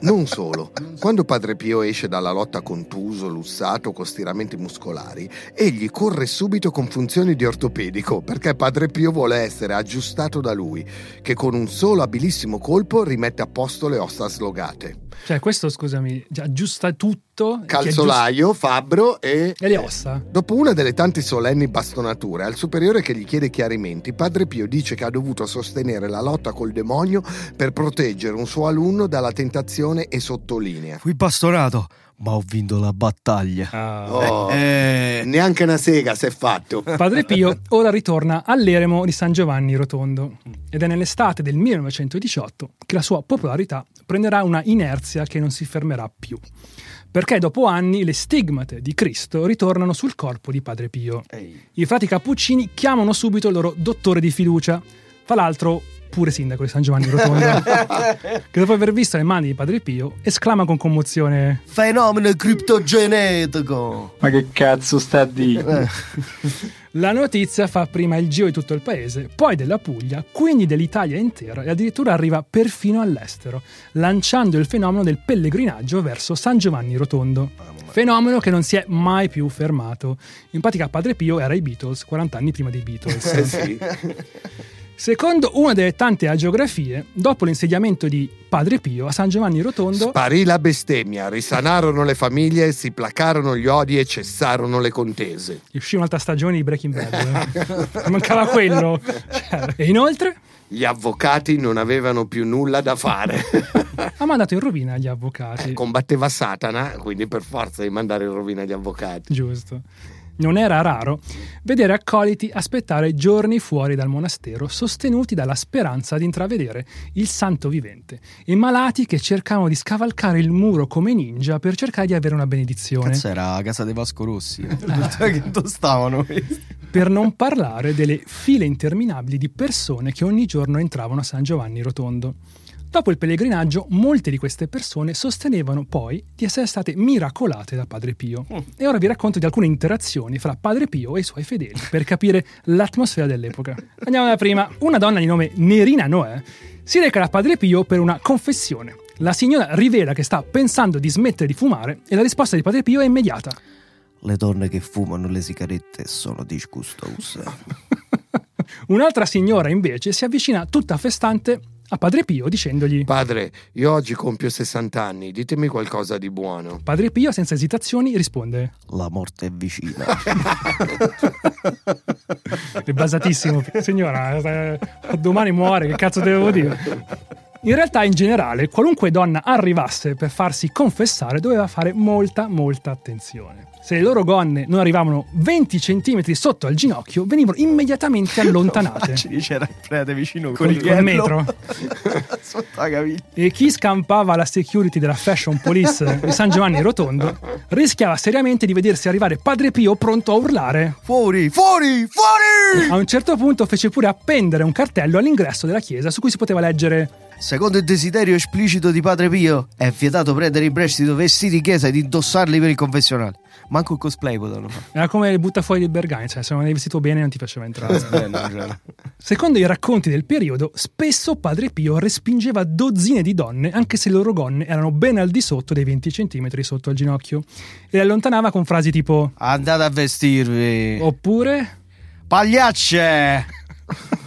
Non solo, quando Padre Pio esce dalla lotta contuso, lussato, con stiramenti muscolari, egli corre subito con funzioni di ortopedico perché Padre Pio vuole essere aggiustato da lui, che con un solo abilissimo colpo rimette a posto le ossa slogate. Cioè, questo, scusami, aggiusta tutto. che aggiusta- Calzolaio, fabbro e... E le ossa. Dopo una delle tante solenni bastonature, al superiore che gli chiede chiarimenti, Padre Pio dice che ha dovuto sostenere la lotta col demonio per proteggere un suo alunno dalla tentazione e sottolinea. Fui bastonato, ma ho vinto la battaglia. Ah. Oh, Eh, neanche una sega si è fatto. Padre Pio ora ritorna all'eremo di San Giovanni Rotondo ed è nell'estate del 1918 che la sua popolarità prenderà una inerzia che non si fermerà più. Perché dopo anni le stigmate di Cristo ritornano sul corpo di Padre Pio. I frati cappuccini chiamano subito il loro dottore di fiducia, fra l'altro pure sindaco di San Giovanni Rotondo, che dopo aver visto le mani di Padre Pio esclama con commozione fenomeno criptogenetico. Ma che cazzo sta a dire? Eh, La notizia fa prima il giro di tutto il paese, poi della Puglia, quindi dell'Italia intera e addirittura arriva perfino all'estero, lanciando il fenomeno del pellegrinaggio verso San Giovanni Rotondo. Fenomeno che non si è mai più fermato. In pratica Padre Pio era i Beatles 40 anni prima dei Beatles. Eh sì. Secondo una delle tante agiografie, dopo l'insediamento di Padre Pio a San Giovanni Rotondo, Sparì la bestemmia, risanarono le famiglie, si placarono gli odi e cessarono le contese. uscì un'altra stagione di Breaking Bad. eh. Mancava quello. E inoltre Gli avvocati non avevano più nulla da fare. ha mandato in rovina gli avvocati. Combatteva Satana, quindi per forza di mandare in rovina gli avvocati. Giusto. Non era raro vedere accoliti aspettare giorni fuori dal monastero, sostenuti dalla speranza di intravedere il santo vivente, e malati che cercavano di scavalcare il muro come ninja per cercare di avere una benedizione. Cazzo era a casa dei Vasco Rossi. che dove stavano? Per non parlare delle file interminabili di persone che ogni giorno entravano a San Giovanni Rotondo. Dopo il pellegrinaggio, molte di queste persone sostenevano poi di essere state miracolate da Padre Pio. E ora vi racconto di alcune interazioni fra Padre Pio e i suoi fedeli per capire l'atmosfera dell'epoca. Andiamo dalla prima. Una donna di nome Nerina Noè si reca da Padre Pio per una confessione. La signora rivela che sta pensando di smettere di fumare e la risposta di Padre Pio è immediata. Le donne che fumano le sigarette sono disgustose. Un'altra signora invece si avvicina tutta festante a Padre Pio dicendogli Padre, io oggi compio 60 anni, ditemi qualcosa di buono. Padre Pio senza esitazioni risponde La morte è vicina. è basatissimo signora eh, domani muore che cazzo devo dire in realtà in generale qualunque donna arrivasse per farsi confessare doveva fare molta molta attenzione se le loro gonne non arrivavano 20 cm sotto al ginocchio venivano immediatamente allontanate Ci c'era il prete vicino con il, metro e chi scampava la security della Fashion Police di San Giovanni Rotondo rischiava seriamente di vedersi arrivare Padre Pio pronto a urlare. Fuori, fuori, fuori! A un certo punto fece pure appendere un cartello all'ingresso della chiesa su cui si poteva leggere Secondo il desiderio esplicito di Padre Pio, è vietato prendere in prestito vestiti di chiesa ed indossarli per il confessionale. Manco il cosplay potevano fare. Era come il butta fuori del Bergani, cioè se non eri vestito bene non ti faceva entrare. cioè. Secondo i racconti del periodo, spesso Padre Pio respingeva dozzine di donne, anche se le loro gonne erano ben al di sotto dei 20 cm sotto al ginocchio, e le allontanava con frasi tipo Andate a vestirvi. oppure Pagliacce!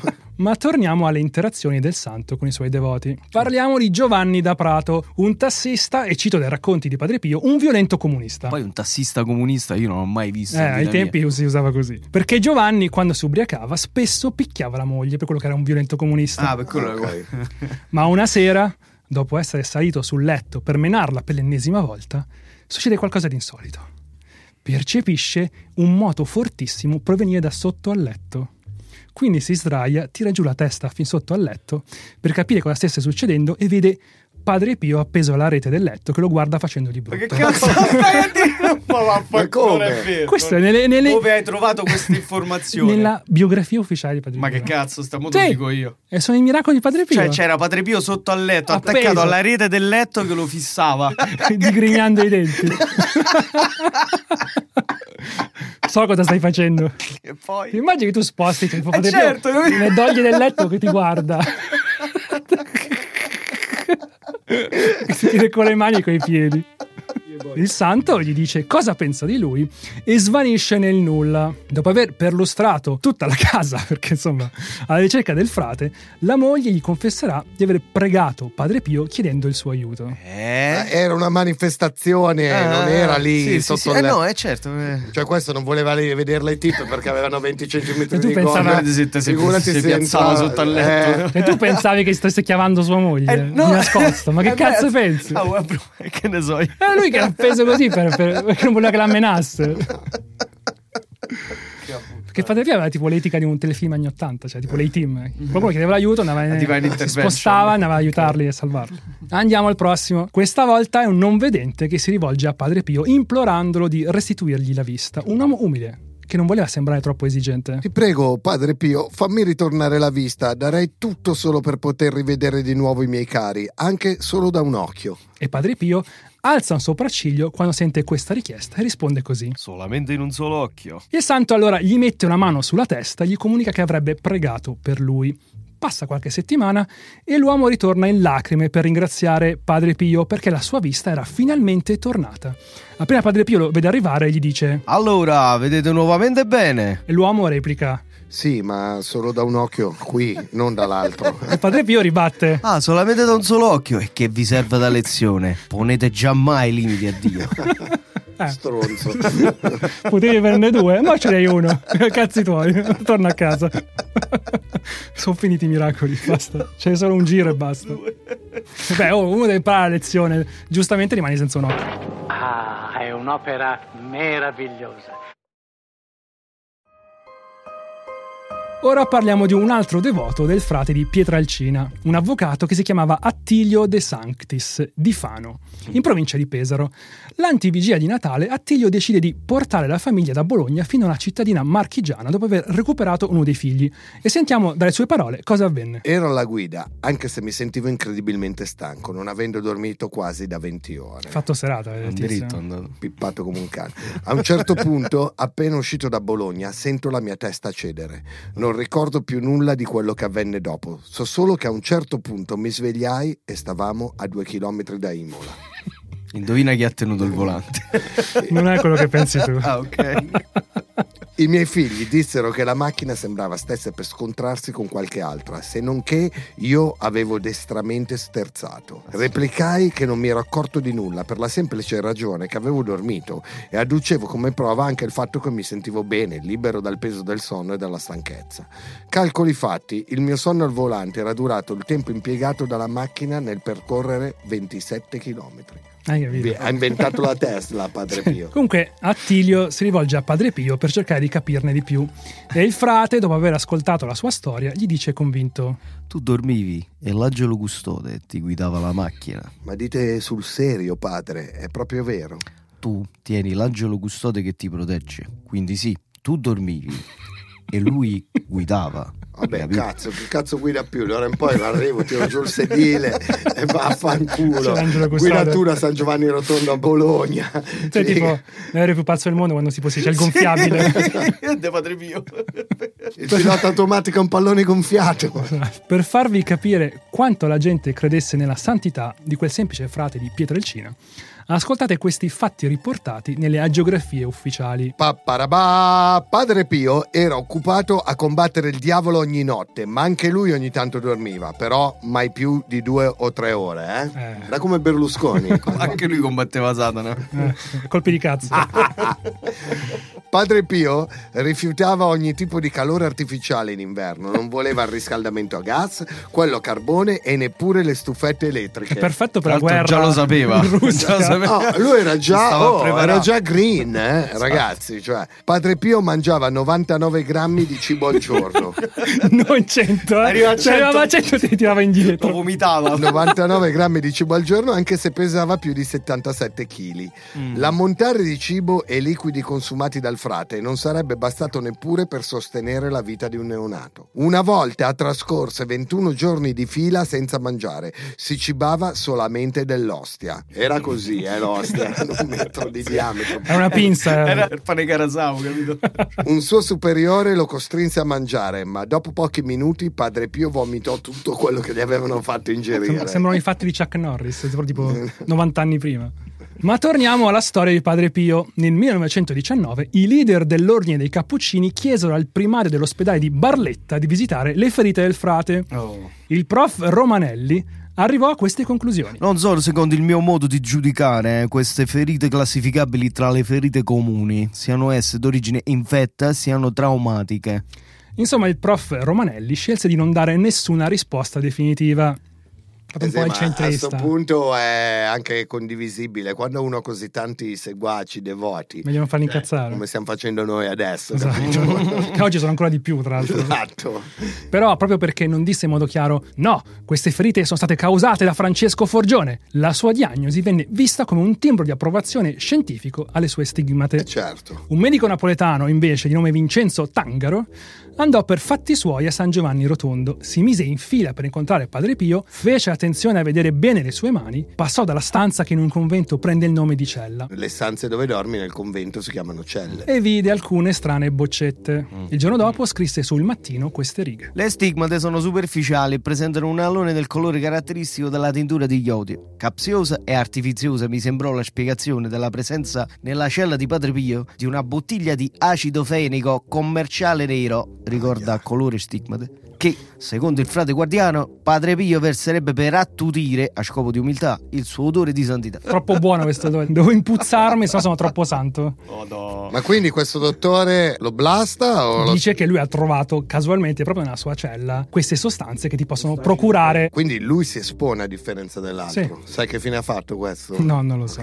Ma torniamo alle interazioni del santo con i suoi devoti. Parliamo di Giovanni da Prato, un tassista, e cito dai racconti di Padre Pio, un violento comunista. Poi un tassista comunista io non ho mai visto. Eh, ai tempi si usava così. Perché Giovanni, quando si ubriacava, spesso picchiava la moglie per quello che era un violento comunista. mia. Ah, per quello Ok. Ma una sera, dopo essere salito sul letto per menarla per l'ennesima volta, succede qualcosa di insolito. Percepisce un moto fortissimo provenire da sotto al letto. Quindi si sdraia, tira giù la testa fin sotto al letto per capire cosa stesse succedendo e vede Padre Pio appeso alla rete del letto che lo guarda facendogli brutto. Che cazzo stai a dire? Ma vaffanculo, come? non è vero. Questo è nelle, nelle- Dove hai trovato questa informazione? nella biografia ufficiale di Padre Ma Pio. che cazzo, sta mo te Sì. lo dico io. E sono i miracoli di Padre Pio. Cioè c'era Padre Pio sotto al letto, Appeso. attaccato alla rete del letto che lo fissava. digrignando i denti. so cosa stai facendo. e poi... Ti immagini che tu sposti tipo, Eh, Padre Pio, certo, io- le doglie del letto che ti guarda. Si tira con le mani e con i piedi. Il santo gli dice cosa pensa di lui e svanisce nel nulla. Dopo aver perlustrato tutta la casa, perché insomma, alla ricerca del frate, la moglie gli confesserà di aver pregato Padre Pio chiedendo il suo aiuto. Eh? Era una manifestazione, Ah, non era lì sì, sì, sotto sì. il Eh letto. no, è certo. eh. Cioè questo non voleva lì vedere le tip perché avevano 20 cm E tu di se- se- Figurati si se piazzava sotto al letto. eh, E tu pensavi che stesse chiamando sua moglie? Eh, no. Di nascosto, ma che Eh, cazzo beh, pensi? ah, che ne so io. Era lui che l'ha preso così per, per- perché non voleva che la menasse. Perché Padre Pio aveva tipo l'etica di un telefilm anni 80, cioè tipo lei team. Qualcuno chiedeva l'aiuto, andava in, Divine si spostava, andava ad aiutarli e salvarli. Andiamo al prossimo. Questa volta è un non vedente che si rivolge a Padre Pio implorandolo di restituirgli la vista. Un uomo umile che non voleva sembrare troppo esigente. Ti prego, Padre Pio, fammi ritornare la vista. Darei tutto solo per poter rivedere di nuovo i miei cari, anche solo da un occhio. E Padre Pio, alza un sopracciglio quando sente questa richiesta e risponde così. Solamente in un solo occhio. Il santo allora gli mette una mano sulla testa e gli comunica che avrebbe pregato per lui. Passa qualche settimana e l'uomo ritorna in lacrime per ringraziare Padre Pio perché la sua vista era finalmente tornata. Appena Padre Pio lo vede arrivare gli dice Allora, vedete nuovamente bene? e l'uomo replica Sì, ma solo da un occhio, qui, non dall'altro. e Padre Pio ribatte Ah, solamente da un solo occhio e che vi serve da lezione. Ponete giammai limiti a Dio. Eh, Stronzo. potevi averne due, ma ce n'hai uno. Cazzi tuoi, torna a casa. Sono finiti i miracoli, basta. C'è solo un giro e basta. Beh, oh, uno deve imparare la lezione. Giustamente rimani senza un occhio. Ah, è un'opera meravigliosa. Ora parliamo di un altro devoto del frate di Pietralcina, un avvocato che si chiamava Attilio De Sanctis di Fano, in provincia di Pesaro. L'antivigia di Natale, Attilio decide di portare la famiglia da Bologna fino a una cittadina marchigiana dopo aver recuperato uno dei figli. E sentiamo dalle sue parole cosa avvenne. Ero alla guida, anche se mi sentivo incredibilmente stanco, non avendo dormito quasi da 20 ore. Fatto serata, eh, diritto. Pippato come un cane. A un certo punto, appena uscito da Bologna, sento la mia testa cedere. Non ricordo più nulla di quello che avvenne dopo. So solo che a un certo punto mi svegliai e stavamo a due chilometri da Imola. Indovina chi ha tenuto il volante. Non è quello che pensi tu. ah, ok. I miei figli dissero che la macchina sembrava stesse per scontrarsi con qualche altra, se non che io avevo destramente sterzato. Replicai che non mi ero accorto di nulla per la semplice ragione che avevo dormito e adducevo come prova anche il fatto che mi sentivo bene, libero dal peso del sonno e dalla stanchezza. Calcoli fatti, il mio sonno al volante era durato il tempo impiegato dalla macchina nel percorrere 27 km. Ha inventato la Tesla, padre Pio. Comunque Attilio si rivolge a Padre Pio per cercare di capirne di più e il frate, dopo aver ascoltato la sua storia, gli dice convinto Tu dormivi e l'angelo custode ti guidava la macchina. Ma dite sul serio, padre, è proprio vero. Tu tieni l'angelo custode che ti protegge. Quindi sì, tu dormivi e lui guidava. Vabbè, Capito? cazzo, che cazzo guida più? D'ora in poi arrivo, tiro giù il sedile e vaffanculo. Guida tu da San Giovanni Rotondo a Bologna. Cioè, tipo, l'aereo più pazzo del mondo quando si possiede, c'è il gonfiabile. De padre mio. Il pilota automatico è un pallone gonfiato. per farvi capire quanto la gente credesse nella santità di quel semplice frate di Pietrelcina, ascoltate questi fatti riportati nelle agiografie ufficiali. Papparabà. Padre Pio era occupato a combattere il diavolo ogni notte, ma anche lui ogni tanto dormiva, però mai più di due o tre ore, eh? Eh. Era come Berlusconi. Anche lui combatteva Satana. Eh, colpi di cazzo. Padre Pio rifiutava ogni tipo di calore artificiale in inverno, non voleva il riscaldamento a gas, quello a carbone e neppure le stufette elettriche. È perfetto per Tra la guerra. già lo sapeva. Già lo sapeva. Oh, lui era già, oh, era già green, eh, ragazzi. Cioè, Padre Pio mangiava 99 grammi di cibo al giorno. non 100, eh. Arriva a Se arrivava a 100. 100 ti tirava indietro. Lo vomitava. 99 grammi di cibo al giorno, anche se pesava più di 77 kg. L'ammontare di cibo e liquidi consumati dal frate non sarebbe bastato neppure per sostenere la vita di un neonato. Una volta trascorse 21 giorni di fila senza mangiare, si cibava solamente dell'ostia. Era così, eh, l'ostia, era un metro di diametro. È una pinza. Era il pane Carasau, capito? Un suo superiore lo costrinse a mangiare, ma dopo pochi minuti Padre Pio vomitò tutto quello che gli avevano fatto ingerire. Sembra- Sembrano i fatti di Chuck Norris, tipo 90 anni prima. Ma torniamo alla storia di Padre Pio. Nel 1919 i leader dell'ordine dei Cappuccini chiesero al primario dell'ospedale di Barletta di visitare le ferite del frate. Il prof Romanelli arrivò a queste conclusioni. Non solo secondo il mio modo di giudicare eh, queste ferite classificabili tra le ferite comuni, siano esse d'origine infetta, siano traumatiche. Insomma, il prof Romanelli scelse di non dare nessuna risposta definitiva. Fatto un Eh po' il ma a questo centrista. punto è anche condivisibile. Quando uno ha così tanti seguaci, devoti, Meglio non farli cioè, incazzare. come stiamo facendo noi adesso, Esatto. oggi sono ancora di più, tra l'altro. Esatto. Però proprio perché non disse in modo chiaro no, queste ferite sono state causate da Francesco Forgione, la sua diagnosi venne vista come un timbro di approvazione scientifico alle sue stigmate. Certo. Un medico napoletano, invece, di nome Vincenzo Tangaro, andò per fatti suoi a San Giovanni Rotondo, si mise in fila per incontrare Padre Pio, fece attenzione a vedere bene le sue mani, passò dalla stanza che in un convento prende il nome di cella Le stanze dove dormi nel convento si chiamano celle. e vide alcune strane boccette. Il giorno dopo scrisse sul mattino queste righe. Le stigmate sono superficiali e presentano un alone del colore caratteristico della tintura di iodio. Capziosa e artifiziosa mi sembrò la spiegazione della presenza nella cella di Padre Pio di una bottiglia di acido fenico commerciale nero, ricorda colore stigmate, che, secondo il frate guardiano, Padre Pio verserebbe per attutire, a scopo di umiltà, il suo odore di santità. Troppo buono questo odore. Devo impuzzarmi, se no sono troppo santo. Ma quindi questo dottore lo blasta o lo... Dice che lui ha trovato casualmente proprio nella sua cella queste sostanze che ti possono procurare. Quindi lui si espone a differenza dell'altro. Sai che fine ha fatto questo? No, non lo so.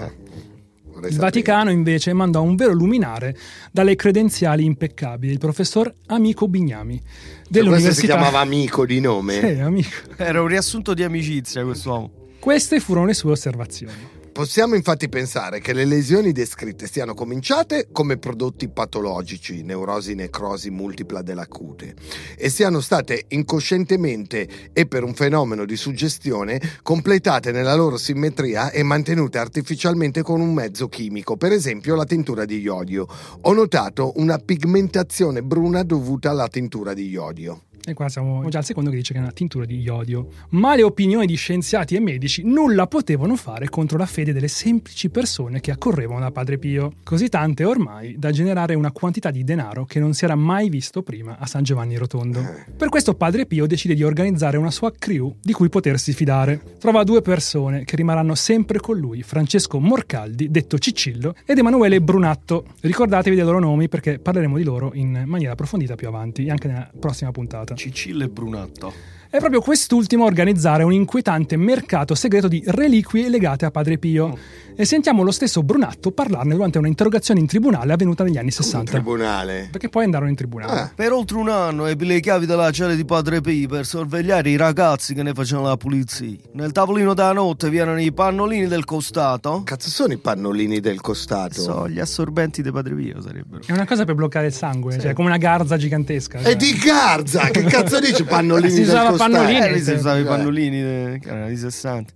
Il. Vaticano invece mandò un vero luminare dalle credenziali impeccabili, il professor Amico Bignami Cioè, questo si dell'università. chiamava amico di nome? Sì, amico. Era un riassunto di amicizia quest'uomo. Queste furono le sue osservazioni. Possiamo infatti pensare che le lesioni descritte siano cominciate come prodotti patologici, neurosi necrosi multipla della cute, e siano state incoscientemente e per un fenomeno di suggestione completate nella loro simmetria e mantenute artificialmente con un mezzo chimico, per esempio la tintura di iodio. Ho notato una pigmentazione bruna dovuta alla tintura di iodio. E qua siamo già al secondo che dice che è una tintura di iodio. Ma le opinioni di scienziati e medici nulla potevano fare contro la fede delle semplici persone che accorrevano da Padre Pio, così tante ormai da generare una quantità di denaro che non si era mai visto prima a San Giovanni Rotondo. Per questo Padre Pio decide di organizzare una sua crew di cui potersi fidare. Trova due persone che rimarranno sempre con lui, Francesco Morcaldi, detto Cicillo, ed Emanuele Brunatto. Ricordatevi dei loro nomi perché parleremo di loro in maniera approfondita più avanti, anche nella prossima puntata. Cicillo e Brunatto. È proprio quest'ultimo a organizzare un inquietante mercato segreto di reliquie legate a Padre Pio. E sentiamo lo stesso Brunatto parlarne durante una interrogazione in tribunale avvenuta negli anni Un 60. tribunale. Perché poi andarono in tribunale. Ah. Per oltre un anno ebbi le chiavi della cella di Padre P per sorvegliare i ragazzi che ne facevano la pulizia. Nel tavolino della notte vi erano i pannolini del costato. Cazzo sono i pannolini del costato? So, gli assorbenti di Padre Pio sarebbero. È una cosa per bloccare il sangue, cioè come una garza gigantesca. cioè. E di Garza! Che cazzo dice pannolini del costato? Pannolini. Eh, usava i Eh. pannolini de- che erano anni 60.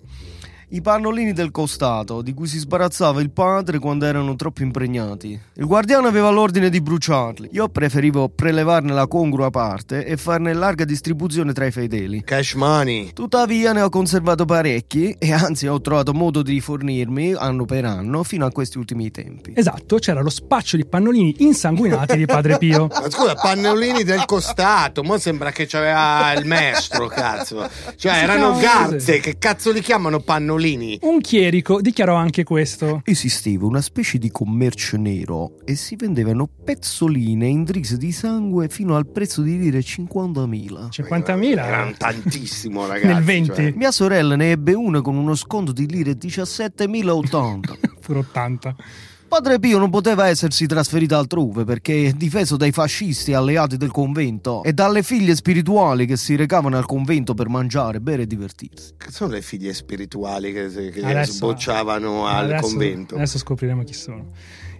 I pannolini del costato, di cui si sbarazzava il padre quando erano troppo impregnati. Il guardiano aveva l'ordine di bruciarli. Io preferivo prelevarne la congrua parte e farne larga distribuzione tra i fedeli. Cash money. Tuttavia ne ho conservato parecchi e anzi ho trovato modo di fornirmi anno per anno fino a questi ultimi tempi. Esatto, c'era lo spaccio di pannolini insanguinati di Padre Pio. Ma scusa, pannolini del costato, mo sembra che c'aveva il maestro, cazzo. Cioè, Si erano chiamano garze, che cazzo li chiamano pannolini? Un chierico dichiarò anche questo. Esisteva una specie di commercio nero e si vendevano pezzoline indrise di sangue fino al prezzo di lire 50.000. 50.000 Erano tantissimo, ragazzi. nel 20, cioè. Mia sorella ne ebbe una con uno sconto di lire 17.080. pure 80. Padre Pio non poteva essersi trasferito altrove perché, difeso dai fascisti alleati del convento e dalle figlie spirituali che si recavano al convento per mangiare, bere e divertirsi. Che sono le figlie spirituali che, che Adesso- sbocciavano al adesso- convento? Adesso scopriremo chi sono.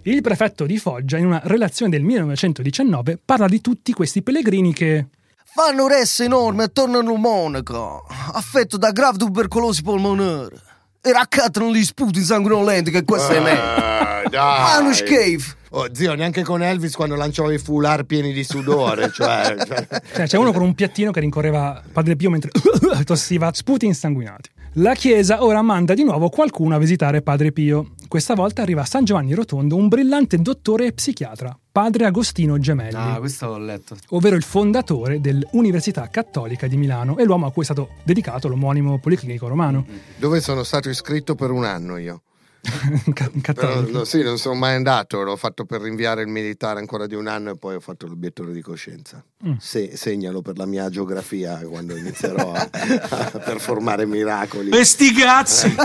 Il prefetto di Foggia, in una relazione del 1919, parla di tutti questi pellegrini che Fanno resse enorme attorno al Monaco, affetto da grave tubercolosi polmonare. E raccattano gli sputi sanguinolenti che questo è me. Dai. Uno schifo. Oh, zio, neanche con Elvis quando lanciava i foulard pieni di sudore, cioè, cioè- Cioè, c'è uno con un piattino che rincorreva Padre Pio mentre tossiva sputi insanguinati. La Chiesa ora manda di nuovo qualcuno a visitare Padre Pio. Questa volta arriva a San Giovanni Rotondo un brillante dottore e psichiatra, Padre Agostino Gemelli, Ah, questo l'ho letto. ovvero il fondatore dell'Università Cattolica di Milano e l'uomo a cui è stato dedicato l'omonimo Policlinico Romano. Dove sono stato iscritto per un anno io. Però, no, sì, non sono mai andato, l'ho fatto per rinviare il militare ancora di un anno e poi ho fatto l'obiettore di coscienza. Mm. Se- segnalo per la mia geografia quando inizierò a, a performare miracoli. Questi cazzi!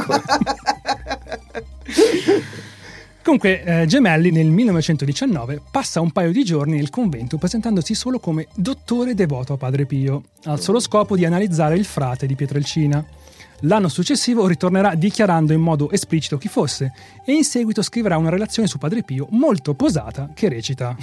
Comunque, eh, Gemelli nel 1919 passa un paio di giorni nel convento presentandosi solo come dottore devoto a Padre Pio, al solo scopo di analizzare il frate di Pietrelcina. L'anno successivo ritornerà dichiarando in modo esplicito chi fosse e in seguito scriverà una relazione su Padre Pio molto posata che recita.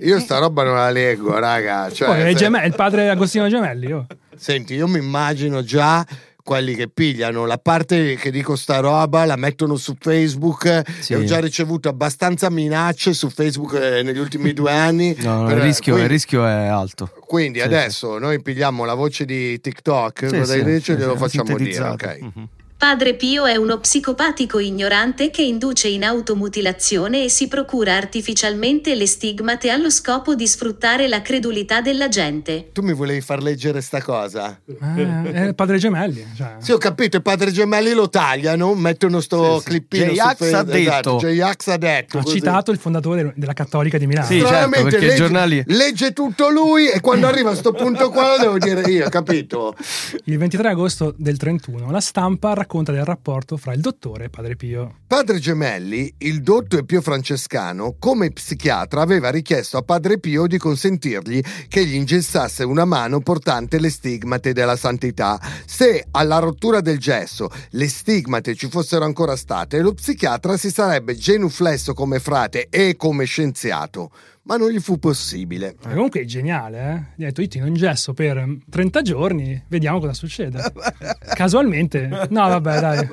Io sta roba non la leggo, raga. Cioè, Poi è, se- Geme- è il padre Agostino Gemelli. oh. Senti, io mi immagino già quelli che pigliano la parte che dico sta roba, la mettono su Facebook. Sì. E ho già ricevuto abbastanza minacce su Facebook eh, negli ultimi due anni. No, no, Per- il, rischio, quindi, il rischio è alto. quindi Sì, adesso noi pigliamo la voce di TikTok, Sì, cosa sì, dice, sì, glielo sì, facciamo dire, ok? Mhm. Padre Pio è uno psicopatico ignorante che induce in automutilazione e si procura artificialmente le stigmate allo scopo di sfruttare la credulità della gente. Tu mi volevi far leggere sta cosa? Eh, è il padre Gemelli. cioè. Sì, ho capito, i padri gemelli lo tagliano, mettono sto Sì, sì. clippino su J-Ax ha Facebook, detto. esatto, J-Ax ha detto Ha così. citato il fondatore della Cattolica di Milano. Sì, certo, perché legge, giornali- legge tutto lui e quando arriva a sto punto qua lo devo dire io, capito? Il 23 agosto del 31 la stampa racconta del rapporto fra il dottore e Padre Pio. Padre Gemelli, il dotto e Pio Francescano, come psichiatra aveva richiesto a Padre Pio di consentirgli che gli ingessasse una mano portante le stigmate della santità. Se alla rottura del gesso le stigmate ci fossero ancora state, lo psichiatra si sarebbe genuflesso come frate e come scienziato, ma non gli fu possibile. Ma comunque è geniale, eh? Gli ha detto io ti ingesso per 30 giorni, vediamo cosa succede. Casualmente, no vabbè dai,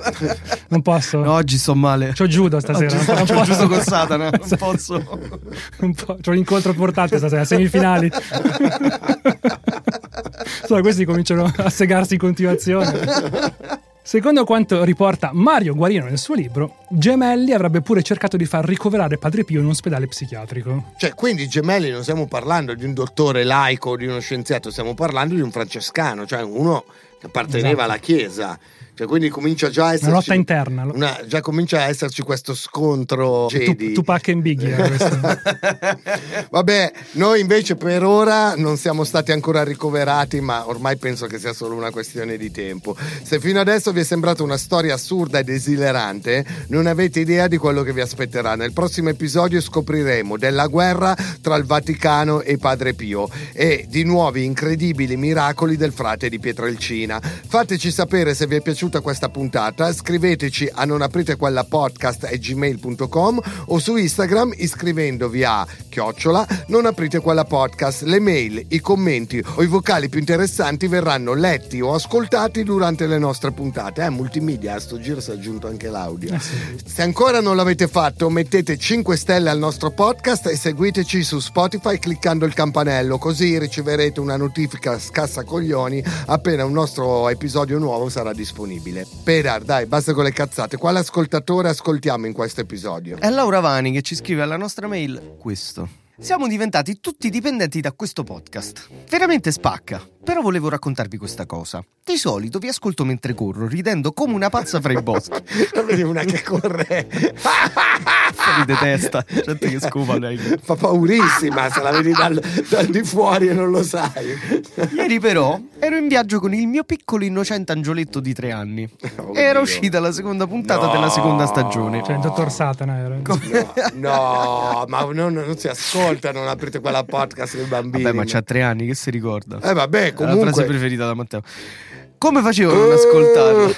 non posso. No, oggi sto male. C'ho judo stasera. Oggi non posso- giusto con Satana, non posso. Un po', c'ho l'incontro importante stasera, semifinali. Solo questi cominciano a segarsi in continuazione. Secondo quanto riporta Mario Guarino nel suo libro, Gemelli avrebbe pure cercato di far ricoverare Padre Pio in un ospedale psichiatrico. Cioè, quindi gemelli non stiamo parlando di un dottore laico o di uno scienziato, stiamo parlando di un francescano, cioè uno che apparteneva Esatto. alla Chiesa. Cioè, quindi comincia già a esserci. Una lotta interna. una- già comincia a esserci questo scontro. Jedi. Tupac e Biggie. questo. Vabbè, noi invece per ora non siamo stati ancora ricoverati, ma ormai penso che sia solo una questione di tempo. Se fino adesso vi è sembrata una storia assurda ed esilerante, non avete idea di quello che vi aspetterà. Nel prossimo episodio scopriremo della guerra tra il Vaticano e Padre Pio e di nuovi incredibili miracoli del frate di Pietrelcina. Fateci sapere se vi è piaciuta questa puntata, scriveteci a non aprite quella podcast gmail.com o su Instagram iscrivendovi a chiocciola non aprite quella podcast. Le mail, i commenti o i vocali più interessanti verranno letti o ascoltati durante le nostre puntate. Eh, multimedia, a sto giro si è aggiunto anche l'audio. Eh sì. Se ancora non l'avete fatto, mettete 5 stelle al nostro podcast e seguiteci su Spotify cliccando il campanello, così riceverete una notifica scassacoglioni appena un nostro episodio nuovo sarà disponibile. Pedar, dai, basta con le cazzate. Quale ascoltatore ascoltiamo in questo episodio? È Laura Vani che ci scrive alla nostra mail questo. Siamo diventati tutti dipendenti da questo podcast. Veramente spacca. Però volevo raccontarvi questa cosa. Di solito vi ascolto mentre corro, ridendo come una pazza fra i boschi. Non vedi una che corre. Fuori di testa, gente che scopa lei. Fa paurissima se la vedi dal, dal di fuori e non lo sai. Ieri però ero in viaggio con il mio piccolo innocente angioletto di tre anni. Oh, Era Dio. uscita la seconda puntata No. della seconda stagione. Cioè, il dottor Satana era. No, ma non, non si ascolta, non aprite quella podcast con i bambini. Vabbè, ma c'ha tre anni, che si ricorda? Eh vabbè, È la frase comunque... preferita da Matteo. Come facevo a non ascoltarlo?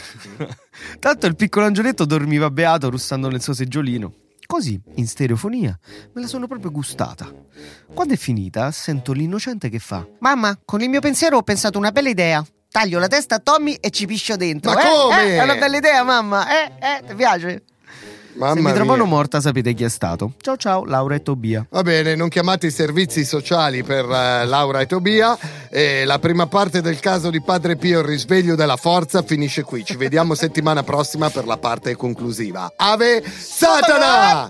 Tanto il piccolo angioletto dormiva beato russando nel suo seggiolino. Così, in stereofonia, me la sono proprio gustata. Quando è finita, sento l'innocente che fa. Mamma, con il mio pensiero ho pensato una bella idea. Taglio la testa a Tommy e ci piscio dentro. Ma eh? come? Eh, è una bella idea, mamma. Eh, eh, ti piace? Mamma Se mi trovano mia. morta sapete chi è stato. Ciao ciao, Laura e Tobia. Va bene, non chiamate i servizi sociali per eh, Laura e Tobia. E la prima parte del caso di Padre Pio, il risveglio della forza, finisce qui. Ci vediamo settimana prossima per la parte conclusiva. Ave Satana!